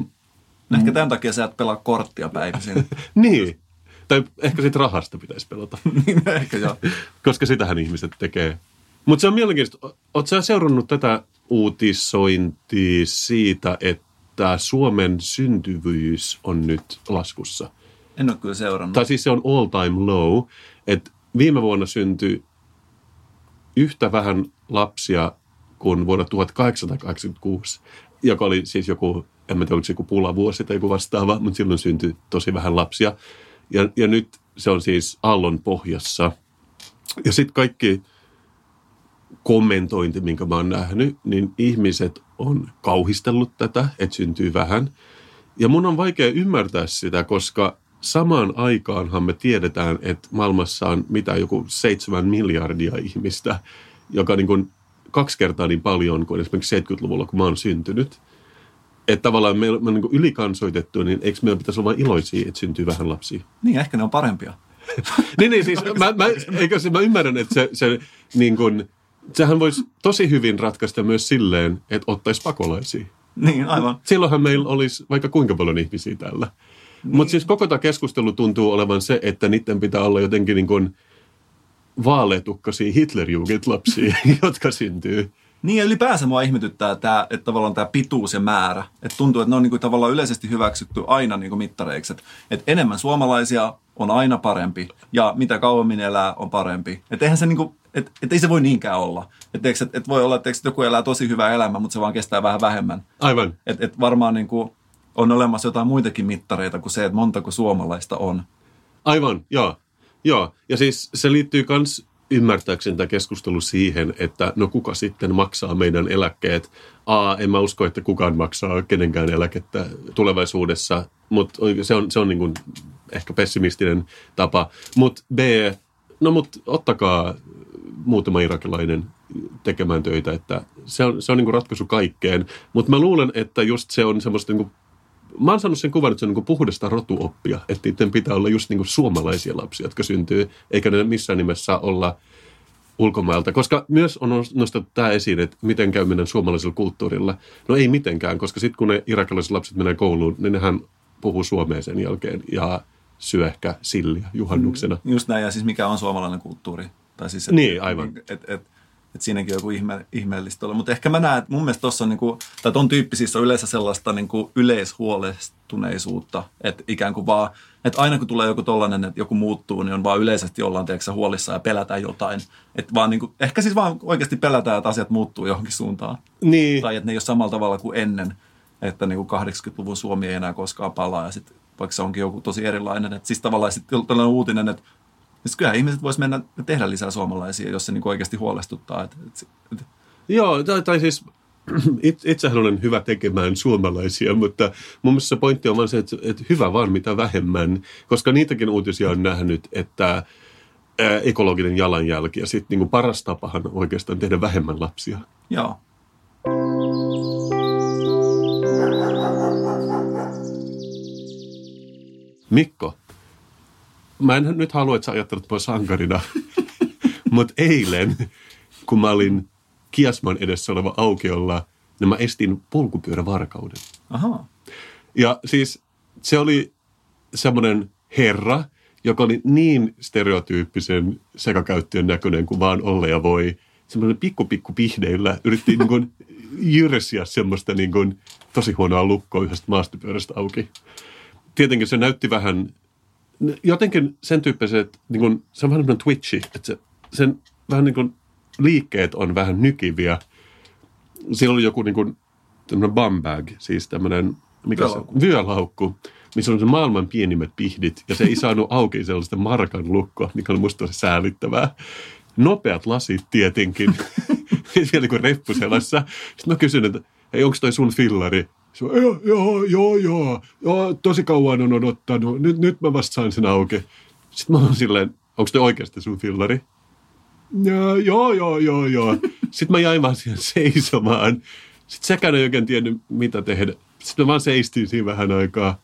Ehkä tämän takia sä et pelaa korttia päivisin. [LAUGHS] niin. Tai ehkä sitten rahasta pitäisi pelata. [LAUGHS] niin ehkä joo. [LAUGHS] koska sitähän ihmiset tekee. Mutta se on mielenkiintoista. Oletko sä seurannut tätä uutisointia siitä, että Suomen syntyvyys on nyt laskussa? En ole kyllä seurannut. Tai siis se on all time low. että viime vuonna syntyi yhtä vähän lapsia kuin vuonna 1886, joka oli siis joku, en tiedä, oliko se joku pulavuosi tai joku vastaava, mutta silloin syntyi tosi vähän lapsia. Ja, ja nyt se on siis aallon pohjassa. Ja sitten kaikki kommentointi, minkä mä oon nähnyt, niin ihmiset on kauhistellut tätä, että syntyy vähän. Ja mun on vaikea ymmärtää sitä, koska samaan aikaanhan me tiedetään, että maailmassa on mitä joku seitsemän miljardia ihmistä, joka niin kuin kaksi kertaa niin paljon kuin esimerkiksi 70-luvulla, kun mä oon syntynyt. Että tavallaan me on niin ylikansoitettu, niin eikö meidän pitäisi olla iloisia, että syntyy vähän lapsia? Niin, ehkä ne on parempia. [LAUGHS] niin, niin siis mä, mä, eikö se, mä ymmärrän, että se, se niin kuin, sehän voisi tosi hyvin ratkaista myös silleen, että ottaisi pakolaisia. Niin, aivan. Silloinhan meillä olisi vaikka kuinka paljon ihmisiä täällä. Niin. Mutta siis koko tämä keskustelu tuntuu olevan se, että niiden pitää olla jotenkin niin kuin vaaleatukkaisia Hitlerjugend-lapsia, [LAUGHS] jotka syntyy. Niin ylipäänsä mua ihmetyttää tämä, että tavallaan tämä pituus ja määrä. Että tuntuu, että ne on niin kuin tavallaan yleisesti hyväksytty aina niin kuin mittareiksi. Että, että enemmän suomalaisia on aina parempi ja mitä kauemmin elää on parempi. Että eihän se niin kuin, että, että ei se voi niinkään olla. Että, että, että voi olla, että joku elää tosi hyvää elämää, mutta se vaan kestää vähän vähemmän. Aivan. Että, että varmaan niin kuin, on olemassa jotain muitakin mittareita kuin se, että montako suomalaista on. Aivan, joo. Joo. Ja siis se liittyy myös ymmärtääkseni tämä keskustelu siihen, että no kuka sitten maksaa meidän eläkkeet. A, en mä usko, että kukaan maksaa kenenkään eläkettä tulevaisuudessa, mutta se on, se on niin kuin ehkä pessimistinen tapa. Mutta B, no mutta ottakaa muutama irakilainen tekemään töitä, että se on, se on niin kuin ratkaisu kaikkeen. Mutta mä luulen, että just se on semmoista niin kuin mä oon saanut sen kuvan, että se on niin puhdasta rotuoppia, että niiden pitää olla just niin suomalaisia lapsia, jotka syntyy, eikä ne missään nimessä olla ulkomailta. Koska myös on nostettu tämä esiin, että miten käy meidän suomalaisella kulttuurilla. No ei mitenkään, koska sitten kun ne irakilaiset lapset menee kouluun, niin nehän puhuu suomea sen jälkeen ja syö ehkä silliä juhannuksena. Mm, just näin, ja siis mikä on suomalainen kulttuuri. Tai siis, et, niin, aivan. Et, et, että siinäkin on joku ihme, ihmeellistä olla. Mutta ehkä mä näen, että mun mielestä tuossa on, niinku, tai ton tyyppisissä on yleensä sellaista niinku yleishuolestuneisuutta, että ikään kuin vaan, että aina kun tulee joku tollainen, että joku muuttuu, niin on vaan yleisesti ollaan tiedätkö, huolissa ja pelätään jotain. Että vaan niinku, ehkä siis vaan oikeasti pelätään, että asiat muuttuu johonkin suuntaan. Niin. Tai että ne ei ole samalla tavalla kuin ennen, että niinku 80-luvun Suomi ei enää koskaan palaa ja sitten vaikka se onkin joku tosi erilainen. Että siis tavallaan sitten tällainen uutinen, että siis kyllä ihmiset vois mennä tehdä lisää suomalaisia, jos se niin oikeasti huolestuttaa. Et, et, et. Joo, tai, tai siis [CLEARS THROAT] itsehän olen hyvä tekemään suomalaisia, mutta mun mielestä se pointti on vaan se, että, että hyvä vaan mitä vähemmän, koska niitäkin uutisia on nähnyt, että ekologinen jalanjälki ja sitten niin paras tapahan oikeastaan tehdä vähemmän lapsia. Joo. Mikko, mä en nyt halua, että sä ajattelet pois sankarina, [LAUGHS] mutta eilen, kun mä olin Kiasman edessä oleva aukiolla, niin mä estin polkupyörävarkauden. Aha. Ja siis se oli semmoinen herra, joka oli niin stereotyyppisen sekakäyttöön näköinen kuin vaan olla ja voi. Semmoinen pikku pikku pihdeillä yritti [LAUGHS] niin kuin jyrsiä semmoista niin kuin tosi huonoa lukkoa yhdestä maastopyörästä auki. Tietenkin se näytti vähän jotenkin sen tyyppiset, niin kuin, se on vähän niin twitchy, että se, sen vähän niin kuin liikkeet on vähän nykiviä. Siellä oli joku niin kuin, tämmöinen bumbag, siis tämmöinen, mikä vyölaukku. se vyölaukku, missä on se maailman pienimmät pihdit, ja se ei saanut auki sellaista markan lukkoa, mikä oli musta tosi säällittävää. Nopeat lasit tietenkin, [LAUGHS] vielä niin kuin reppuselassa. Sitten mä kysyn, että hei, onko toi sun fillari? Se on, joo, joo, joo, joo, joo, tosi kauan on odottanut. Nyt, nyt mä vasta sain sen auki. Sitten mä oon silleen, onko te oikeasti sun fillari? Ja, joo, joo, joo, joo. [LAUGHS] Sitten mä jäin vaan siihen seisomaan. Sitten sekään ei oikein tiennyt, mitä tehdä. Sitten mä vaan seistin siinä vähän aikaa.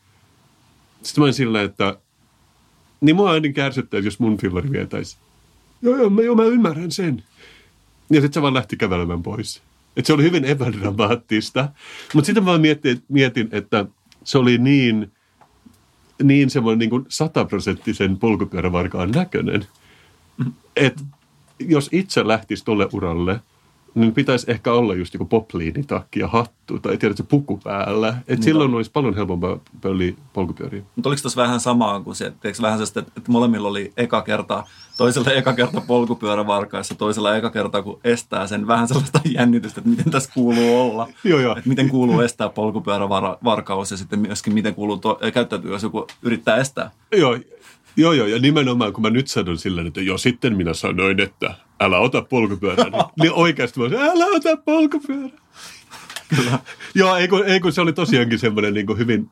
Sitten mä olin silleen, että niin mua aina kärsyttäisi, jos mun fillari vietäisi. Joo, joo, mä, joo, mä ymmärrän sen. Ja sitten se vaan lähti kävelemään pois. Että se oli hyvin epädramaattista. Mutta sitten mä mietin, mietin, että se oli niin, niin semmoinen niin kuin sataprosenttisen polkupyörävarkaan näköinen. Että jos itse lähtisi tuolle uralle, niin pitäisi ehkä olla just joku popliinitakki ja hattu tai tiedätkö puku päällä. Et silloin olisi paljon helpompaa pölli polkupyöriä. Mutta oliko tuossa vähän samaa kuin se, että vähän sellaista, että molemmilla oli eka kerta toisella eka kerta polkupyörä varkaissa, toisella eka kerta kun estää sen vähän sellaista jännitystä, että miten tässä kuuluu olla. joo, joo. Että miten kuuluu estää polkupyörävarkaus ja sitten myöskin miten kuuluu to- käyttäytyä, jos joku yrittää estää. Joo, Joo, joo, ja nimenomaan kun mä nyt sanon sillä, että jo sitten minä sanoin, että älä ota polkupyörää, [LAUGHS] niin, oikeasti mä sanoin, älä ota polkupyörää. Kyllä. joo, ei kun, ei kun se oli tosiaankin semmoinen niin kuin hyvin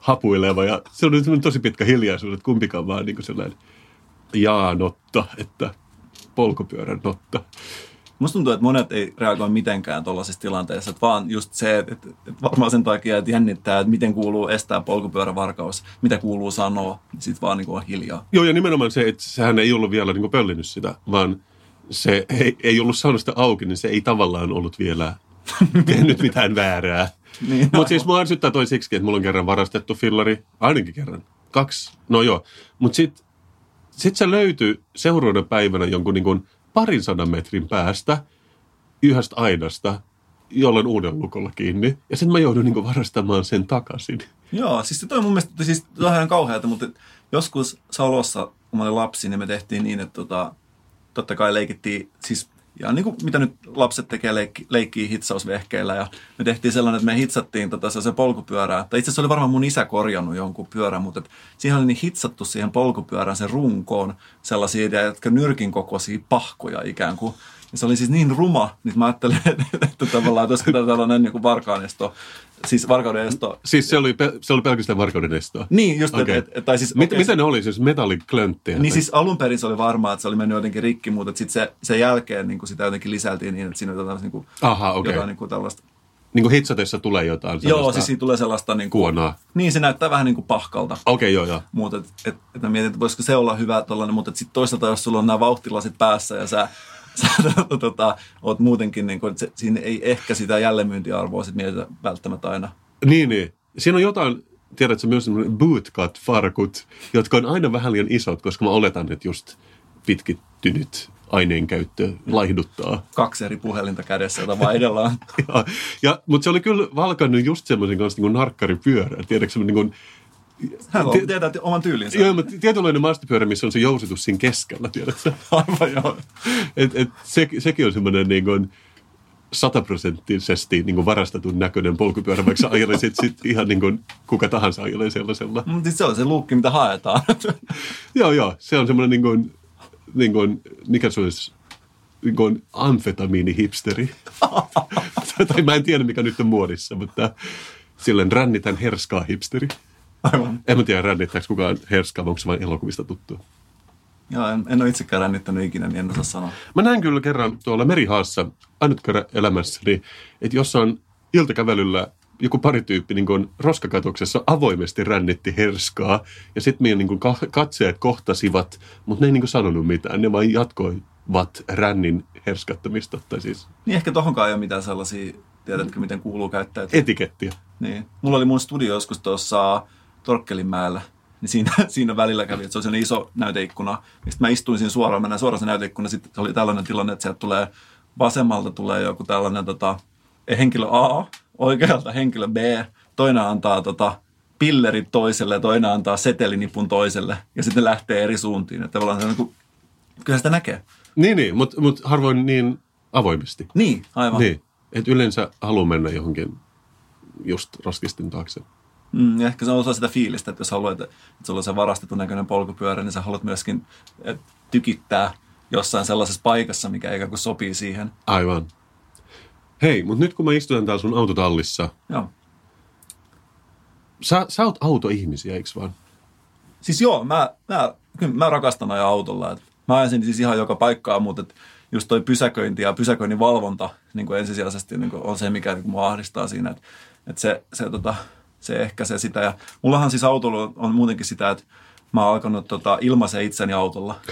hapuileva ja se oli semmoinen tosi pitkä hiljaisuus, että kumpikaan vaan niin kuin sellainen jaa notta, että polkupyörän notta. Musta tuntuu, että monet ei reagoi mitenkään tuollaisessa tilanteessa, että vaan just se, että, että, että varmaan sen takia, että jännittää, että miten kuuluu estää polkupyörävarkaus, mitä kuuluu sanoa, niin sitten vaan niin kuin on hiljaa. Joo, ja nimenomaan se, että sehän ei ollut vielä niin kuin pöllinyt sitä, vaan se ei, ei ollut saanut sitä auki, niin se ei tavallaan ollut vielä [LAUGHS] tehnyt mitään väärää. niin, Mutta siis mua ärsyttää toi siksi, että mulla on kerran varastettu fillari, ainakin kerran, kaksi, no joo. Mutta sitten sit se löytyi seuraavana päivänä jonkun niin kuin parin sadan metrin päästä yhdestä aidasta, jolloin uuden lukolla kiinni. Ja sitten mä joudun niin varastamaan sen takaisin. Joo, siis se toi mun mielestä, siis ihan kauheata, mutta joskus Salossa, kun mä olin lapsi, niin me tehtiin niin, että tota, totta kai leikittiin, siis ja niin kuin mitä nyt lapset tekee leikki, leikkii hitsausvehkeillä ja me tehtiin sellainen, että me hitsattiin tota se polkupyörää. Tai itse asiassa oli varmaan mun isä korjannut jonkun pyörän, mutta et siihen oli niin hitsattu siihen polkupyörään sen runkoon sellaisia, jotka nyrkin kokoisia pahkoja ikään kuin. Ja se oli siis niin ruma, niin mä ajattelin, että, [LAUGHS] että tavallaan, olisiko tämä tällainen niin varkaanesto, siis varkauden esto. Siis se oli, se oli pelkästään varkauden estoa? Niin, just, okay. et, et, tai siis, Mit, okay, mitä ne oli, siis metalliklönttejä? Niin tai? siis alun perin se oli varmaa, että se oli mennyt jotenkin rikki, mutta sitten se, sen jälkeen niin kuin sitä jotenkin lisältiin niin, että siinä oli jotain, niin kuin, Aha, okay. jotain niin kuin tällaista. Niin kuin hitsatessa tulee jotain Joo, siis siinä tulee sellaista... Niin kuin, kuonaa. Niin, se näyttää vähän niin kuin pahkalta. Okei, okay, joo, joo. Mutta et, et, et mä mietin, että voisiko se olla hyvä tollainen, mutta sitten toisaalta, jos sulla on nämä vauhtilasit päässä ja sä sä tota, oot muutenkin, niin kuin, että se, siinä ei ehkä sitä jälleenmyyntiarvoa sit mietitä välttämättä aina. Niin, niin. Siinä on jotain, tiedätkö, myös bootcut-farkut, jotka on aina vähän liian isot, koska mä oletan, että just pitkittynyt aineenkäyttö laihduttaa. Kaksi eri puhelinta kädessä, jota vaihdellaan. [LAUGHS] ja, ja, mutta se oli kyllä valkannut just semmoisen kanssa niin kuin narkkaripyörä. Tiedätkö, niin kuin, hän on, tietää oman tyylinsä. Joo, mutta tietynlainen maastopyörä, missä on se jousitus siinä keskellä, tiedätkö? [LAUGHS] Aivan joo. Et, et se, sekin on semmoinen niin kuin, sataprosenttisesti niin varastetun näköinen polkupyörä, vaikka sä ajelisit sit ihan niin kuin kuka tahansa ajelee sellaisella. Mutta se on se luukki, mitä haetaan. [LAUGHS] joo, joo. Se on semmoinen, niin kuin, niin kuin, mikä se olisi, niin kuin amfetamiini-hipsteri. [LAUGHS] tai mä en tiedä, mikä nyt on muodissa, mutta silleen rännitän herskaa hipsteri. Aivan. En mä tiedä, rännittääkö kukaan herskaa, onko se vain elokuvista tuttu. Joo, en, en ole itsekään rännittänyt ikinä, niin en osaa sanoa. Mä näin kyllä kerran tuolla Merihaassa, ainut kerran elämässäni, että jossain iltakävelyllä joku parityyppi niin kuin roskakatoksessa avoimesti rännitti herskaa. Ja sitten meidän niin kuin katseet kohtasivat, mutta ne ei niin kuin sanonut mitään. Ne vain jatkoivat rännin herskattamista. Tai siis... Niin ehkä tohonkaan ei ole mitään sellaisia, tiedätkö miten kuuluu käyttäytyä. Etikettiä. Niin. Mulla oli mun studio joskus tuossa Torkkelinmäellä niin siinä, [LAUGHS] siinä välillä kävi, että se oli sellainen iso näyteikkuna. Sitten mä istuin siinä suoraan, mennään suoraan se näyteikkuna, sitten se oli tällainen tilanne, että sieltä tulee vasemmalta tulee joku tällainen tota, henkilö A, oikealta henkilö B, toinen antaa tota, pillerit toiselle ja toinen antaa setelinipun toiselle ja sitten lähtee eri suuntiin. Että tavallaan se on niin kuin, kyllä sitä näkee. Niin, niin mutta mut harvoin niin avoimesti. Niin, aivan. Niin, että yleensä haluaa mennä johonkin just raskistin taakse. Mm, ja ehkä se on osa sitä fiilistä, että jos haluat, että sulla on se varastetun näköinen polkupyörä, niin sä haluat myöskin tykittää jossain sellaisessa paikassa, mikä ikään kuin sopii siihen. Aivan. Hei, mutta nyt kun mä istun täällä sun autotallissa. Joo. Sä, sä oot autoihmisiä, eikö vaan? Siis joo, mä, mä, kyllä mä rakastan ajaa autolla. Et mä ajan siis ihan joka paikkaa, mutta et just toi pysäköinti ja pysäköinnin valvonta niin kuin ensisijaisesti niin kuin on se, mikä niin kuin mua ahdistaa siinä. Että et se, se tota, se ehkä se sitä. Ja mullahan siis autolla on muutenkin sitä, että mä oon alkanut tota, ilmaisen itseni autolla. [LAUGHS]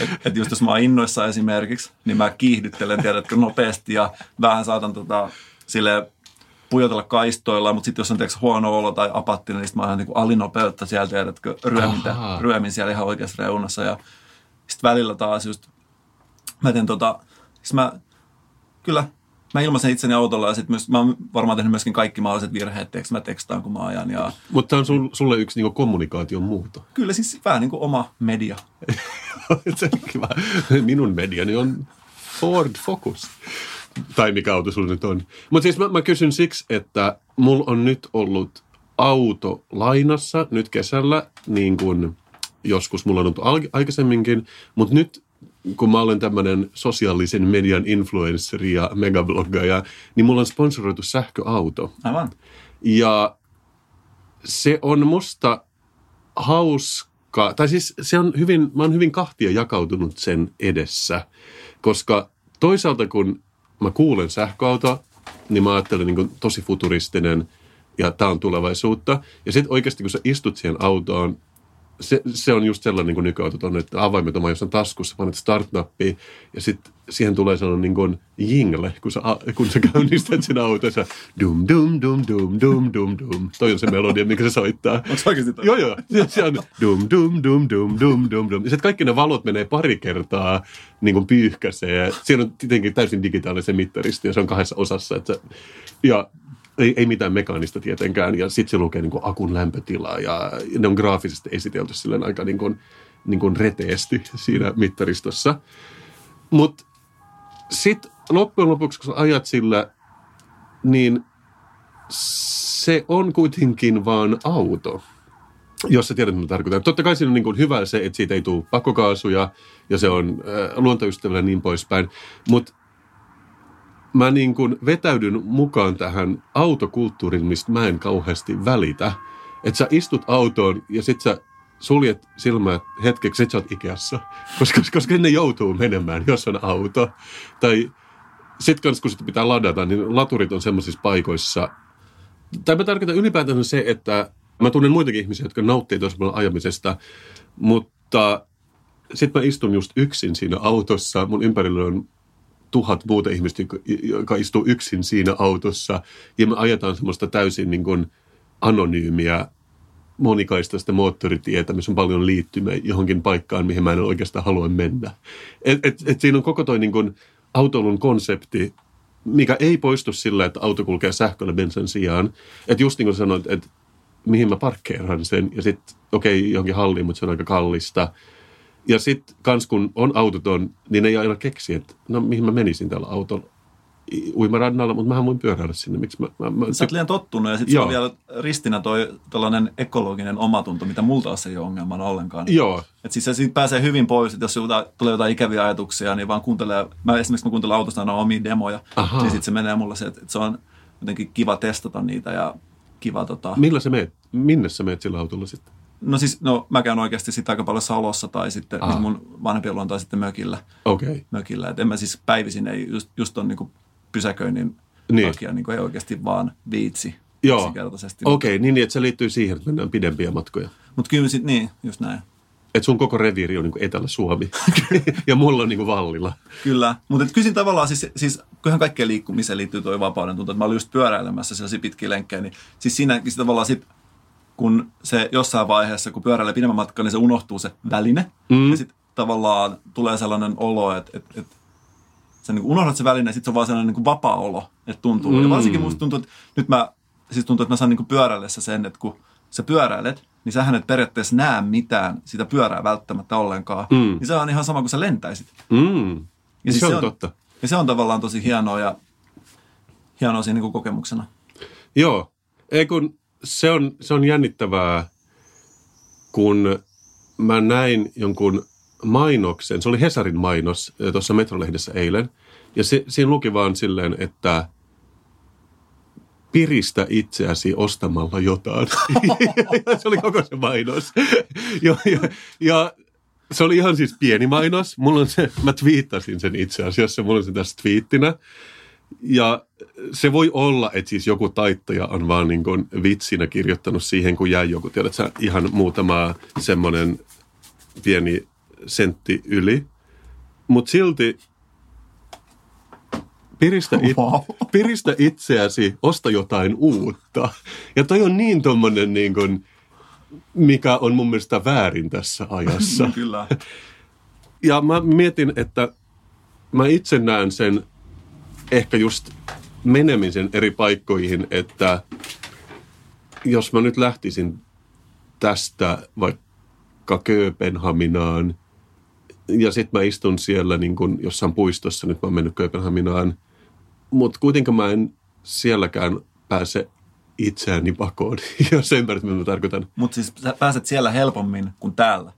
Et, et just jos mä oon innoissa esimerkiksi, niin mä kiihdyttelen, tiedätkö, nopeasti ja vähän saatan tota, sille pujotella kaistoilla, mutta sitten jos on tiedätkö, huono olo tai apattinen, niin sitten mä oon niin alinopeutta sieltä, tiedätkö, ryömintä, ryömin siellä ihan oikeassa reunassa. Ja sitten välillä taas just, mä teen tota, siis mä, kyllä, mä ilmaisen itseni autolla ja sitten myös, mä oon varmaan tehnyt myöskin kaikki mahdolliset virheet, teekö mä tekstaan kun mä ajan. Ja... Mutta tämä on sul, sulle yksi niinku kommunikaation muuto. [LAUGHS] Kyllä siis vähän niin kuin oma media. se kiva. Minun mediani on Ford Focus. Tai mikä auto sulla nyt on. Mutta siis mä, mä kysyn siksi, että mulla on nyt ollut auto lainassa nyt kesällä, niin kuin joskus mulla on ollut aikaisemminkin, mutta nyt kun mä olen tämmöinen sosiaalisen median influenssari ja megabloggaja, niin mulla on sponsoroitu sähköauto. Aivan. Ja se on musta hauska, tai siis se on hyvin, mä oon hyvin kahtia jakautunut sen edessä, koska toisaalta kun mä kuulen sähköauto, niin mä ajattelen niin tosi futuristinen ja tämä on tulevaisuutta. Ja sitten oikeasti kun sä istut siihen autoon, se, se on just sellainen niin kuin nykyautot on, että avaimet on jossain taskussa, panet start-nappia ja sitten siihen tulee sellainen niin kuin jingle, kun sä, kun sä [LAUGHS] käynnistät sen autossa. Dum, dum, dum, dum, dum, dum, dum. Toi on se melodia, mikä se soittaa. Onko se oikeasti toi? Joo, joo. Se on dum, dum, dum, dum, dum, dum, dum. Ja sitten kaikki ne valot menee pari kertaa niin kuin pyyhkäisee. Siinä on tietenkin täysin digitaalinen mittaristi ja se on kahdessa osassa. Että, ja ei, ei mitään mekaanista tietenkään. Ja sitten se lukee niin kuin akun lämpötilaa ja ne on graafisesti esitelty silleen aika niin kuin, niin kuin reteesti siinä mittaristossa. Mutta Sitten loppujen lopuksi, kun ajat sillä, niin se on kuitenkin vaan auto, jos sä tiedät, mitä tarkoitan. Totta kai siinä on niin kuin hyvä se, että siitä ei tule pakokaasuja ja se on äh, luontoystävällä niin poispäin. Mutta mä niin kuin vetäydyn mukaan tähän autokulttuuriin, mistä mä en kauheasti välitä. Että sä istut autoon ja sit sä suljet silmät hetkeksi, että sä oot Ikeassa. [LAUGHS] Koska, koska ne joutuu menemään, jos on auto. Tai sitten kans kun sitä pitää ladata, niin laturit on semmoisissa paikoissa. Tai mä tarkoitan ylipäätään se, että mä tunnen muitakin ihmisiä, jotka nauttii paljon ajamisesta, mutta sitten mä istun just yksin siinä autossa. Mun ympärillä on tuhat muuta ihmistä, joka- istuu yksin siinä autossa. Ja me ajetaan semmoista täysin niin kuin anonyymiä monikaista moottoritietä, missä on paljon liittymiä johonkin paikkaan, mihin mä en oikeastaan halua mennä. Et, et, et siinä on koko toi niin kuin autoilun konsepti, mikä ei poistu sillä, että auto kulkee sähköllä bensan sijaan. Että just niin kuin sanoit, että mihin mä parkkeeran sen, ja sitten okei, okay, johonkin halliin, mutta se on aika kallista. Ja sitten kans kun on autoton, niin ei aina keksi, että no mihin mä menisin tällä autolla uimarannalla, mutta mähän voin pyöräillä sinne. Miksi mä, mä, mä Sä oot liian tottunut ja sitten se on vielä ristinä toi tällainen ekologinen omatunto, mitä multa taas ei ole ongelmana ollenkaan. Joo, Et siis se siitä pääsee hyvin pois, että jos jotain, tulee jotain ikäviä ajatuksia, niin vaan kuuntelee, mä esimerkiksi mä kuuntelen autosta aina omia demoja, Ahaa. niin sitten se menee mulle se, että, että se on jotenkin kiva testata niitä ja kiva tota... millä sä meet? Minne sä meet sillä autolla sitten? No siis, no mä käyn oikeasti sitten aika paljon Salossa tai sitten Aha. siis mun vanhempi luon tai sitten mökillä. Okei. Okay. mökillä. Et en mä siis päivisin ei just, just ton niinku pysäköinnin Niin. niin. takia niinku ei oikeasti vaan viitsi Joo. Okei, niin, niin että se liittyy siihen, että mennään pidempiä matkoja. Mutta kyllä sit niin, just näin. Että sun koko reviiri on niin Etelä-Suomi [LAUGHS] ja mulla on niin Vallila. Kyllä, mutta kysin tavallaan siis, siis kyllähän kaikkeen liikkumiseen liittyy tuo vapauden tunto. että Mä olin just pyöräilemässä sellaisia pitkiä lenkkejä, niin siis siinäkin tavallaan sit, kun se jossain vaiheessa, kun pyöräilee pidemmän matkan, niin se unohtuu se väline. Mm. Ja sitten tavallaan tulee sellainen olo, että, että, että sä niin unohdat se väline ja sitten se on vaan sellainen niin vapaa olo, että tuntuu. Mm. Mm. Ja varsinkin musta tuntuu, että nyt mä, siis tuntuu, että mä saan niin pyöräillessä sen, että kun sä pyöräilet, niin sähän et periaatteessa näe mitään sitä pyörää välttämättä ollenkaan. Mm. Niin se on ihan sama kuin sä lentäisit. Mm. Ja Ja siis se on, se on- totta. Ja se on tavallaan tosi hienoa ja hienoa siinä niin kokemuksena. Joo, ei kun se on, se on jännittävää, kun mä näin jonkun mainoksen, se oli Hesarin mainos eh, tuossa Metrolehdessä eilen, ja se, siinä luki vaan silleen, että piristä itseäsi ostamalla jotain. [LAUGHS] se oli koko se mainos. ja, ja, ja se oli ihan siis pieni mainos. Mulla on se, mä twiittasin sen itse asiassa, mulla on se tässä twiittinä. Ja se voi olla, että siis joku taittaja on vaan niin kuin vitsinä kirjoittanut siihen, kun jäi joku, tiedät sä, ihan muutama semmoinen pieni sentti yli. Mutta silti piristä, it, Wow. piristä itseäsi, osta jotain uutta. Ja toi on niin tommonen niin kuin, mikä on mun mielestä väärin tässä ajassa. Kyllä. Ja mä mietin, että mä itse näen sen ehkä just menemisen eri paikkoihin, että jos mä nyt lähtisin tästä vaikka Kööpenhaminaan ja sitten mä istun siellä niin kun jossain puistossa, nyt mä oon mennyt Kööpenhaminaan, mutta kuitenkaan mä en sielläkään pääse itseäni pakoon, jos ymmärrät, mitä mä tarkoitan. Mutta siis sä pääset siellä helpommin kuin täällä.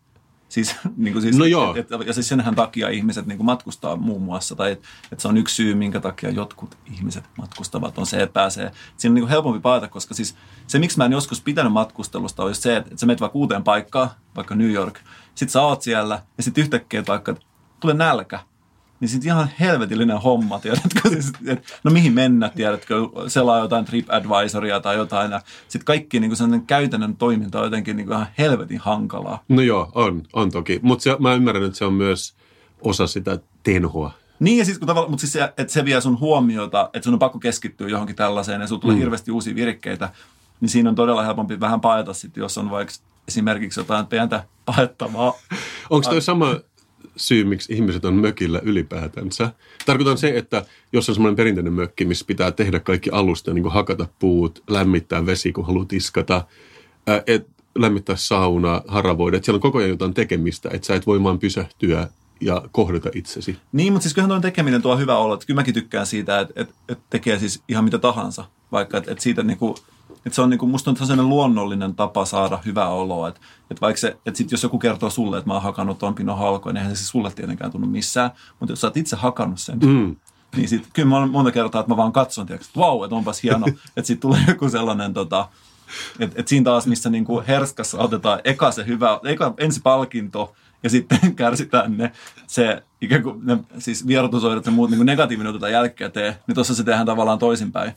Siis, [LAUGHS] niin kuin siis, No joo. Et, et, ja siis senhän takia ihmiset niin kuin matkustaa muun muassa, tai että et se on yksi syy, minkä takia jotkut ihmiset matkustavat, on se, että pääsee. Siinä on niin kuin helpompi paeta, koska siis se, miksi mä en joskus pitänyt matkustelusta, on just se, että, että sä menet vaikka uuteen paikkaan, vaikka New York, sit sä oot siellä, ja sitten yhtäkkiä vaikka, tulee nälkä, niin sitten ihan helvetillinen homma, tiedätkö? [LAUGHS] Siis, et, no mihin mennä, tiedätkö? Selaa jotain TripAdvisoria tai jotain. Sitten kaikki niin kuin käytännön toiminta on jotenkin niin kuin ihan helvetin hankalaa. No joo, on, on toki. Mutta mä ymmärrän, että se on myös osa sitä tenhoa. Niin ja siis kun mutta siis se, että se vie sun huomiota, että sun on pakko keskittyä johonkin tällaiseen ja sulla tulee mm. hirveästi uusia virkkeitä, niin siinä on todella helpompi vähän paeta sitten, jos on vaikka esimerkiksi jotain pientä paettavaa. Onko toi sama syy, miksi ihmiset on mökillä ylipäätänsä? Tarkoitan se, että jos on semmoinen perinteinen mökki, missä pitää tehdä kaikki alusta, niin kuin hakata puut, lämmittää vesi, kun haluat tiskata, ää, et lämmittää saunaa, haravoida, että siellä on koko ajan jotain tekemistä, että sä et voi vaan pysähtyä ja kohdata itsesi. Niin, mutta siis kyllähän tuo tekeminen tuo hyvä olo. Että kyllä mäkin tykkään siitä, että, että, että tekee siis ihan mitä tahansa. Vaikka, että, että siitä niinku, että se on niinku, musta on sellainen luonnollinen tapa saada hyvää oloa. Että, että vaikka se, että sit jos joku kertoo sulle, että mä oon hakannut tuon pinon halkoon, niin eihän se sulle tietenkään tunnu missään. Mutta jos sä oot itse hakannut sen, mm. niin sit, kyllä mä monta kertaa, että mä vaan katson, tiiäks, että vau, että onpas hieno. [LAUGHS] että sit tulee joku sellainen tota, että et siinä taas, missä niinku herskassa otetaan eka se hyvä, eka ensi palkinto, ja sitten [LAUGHS] kärsitään ne, se ikään kuin ne, siis vierotusoidut ja muut niin negatiivinen otetaan jälkikäteen, niin tuossa se tehdään tavallaan toisinpäin.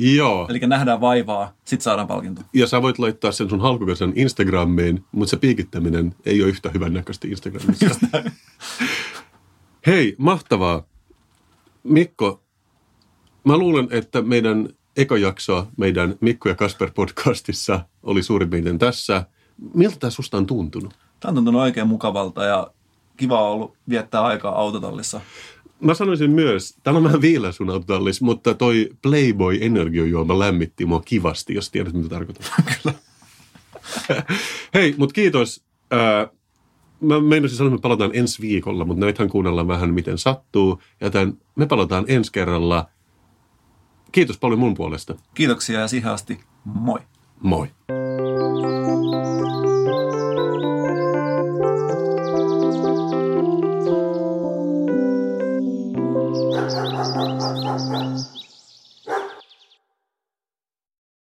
Joo. Eli nähdään vaivaa, sitten saadaan palkinto. Ja sä voit laittaa sen sun halkukasen Instagramiin, mutta se piikittäminen ei ole yhtä hyvän näköistä Instagramissa. Hei, mahtavaa. Mikko, mä luulen, että meidän eka jakso meidän Mikko ja Kasper podcastissa oli suurin piirtein tässä. Miltä tämä susta on tuntunut? Tämä on tuntunut oikein mukavalta ja kiva ollut viettää aikaa autotallissa. Mä sanoisin myös, täällä on vähän viilä sun autotallissa, mutta toi Playboy energiojuoma lämmitti mua kivasti, jos tiedät mitä tarkoitan. [LAUGHS] Kyllä. Hei, mutta kiitos. Mä meinasin sanoa, että me palataan ensi viikolla, mutta näitähän kuunnellaan vähän miten sattuu. Joten me palataan ensi kerralla. Kiitos paljon mun puolesta. Kiitoksia ja siihen asti moi. Moi.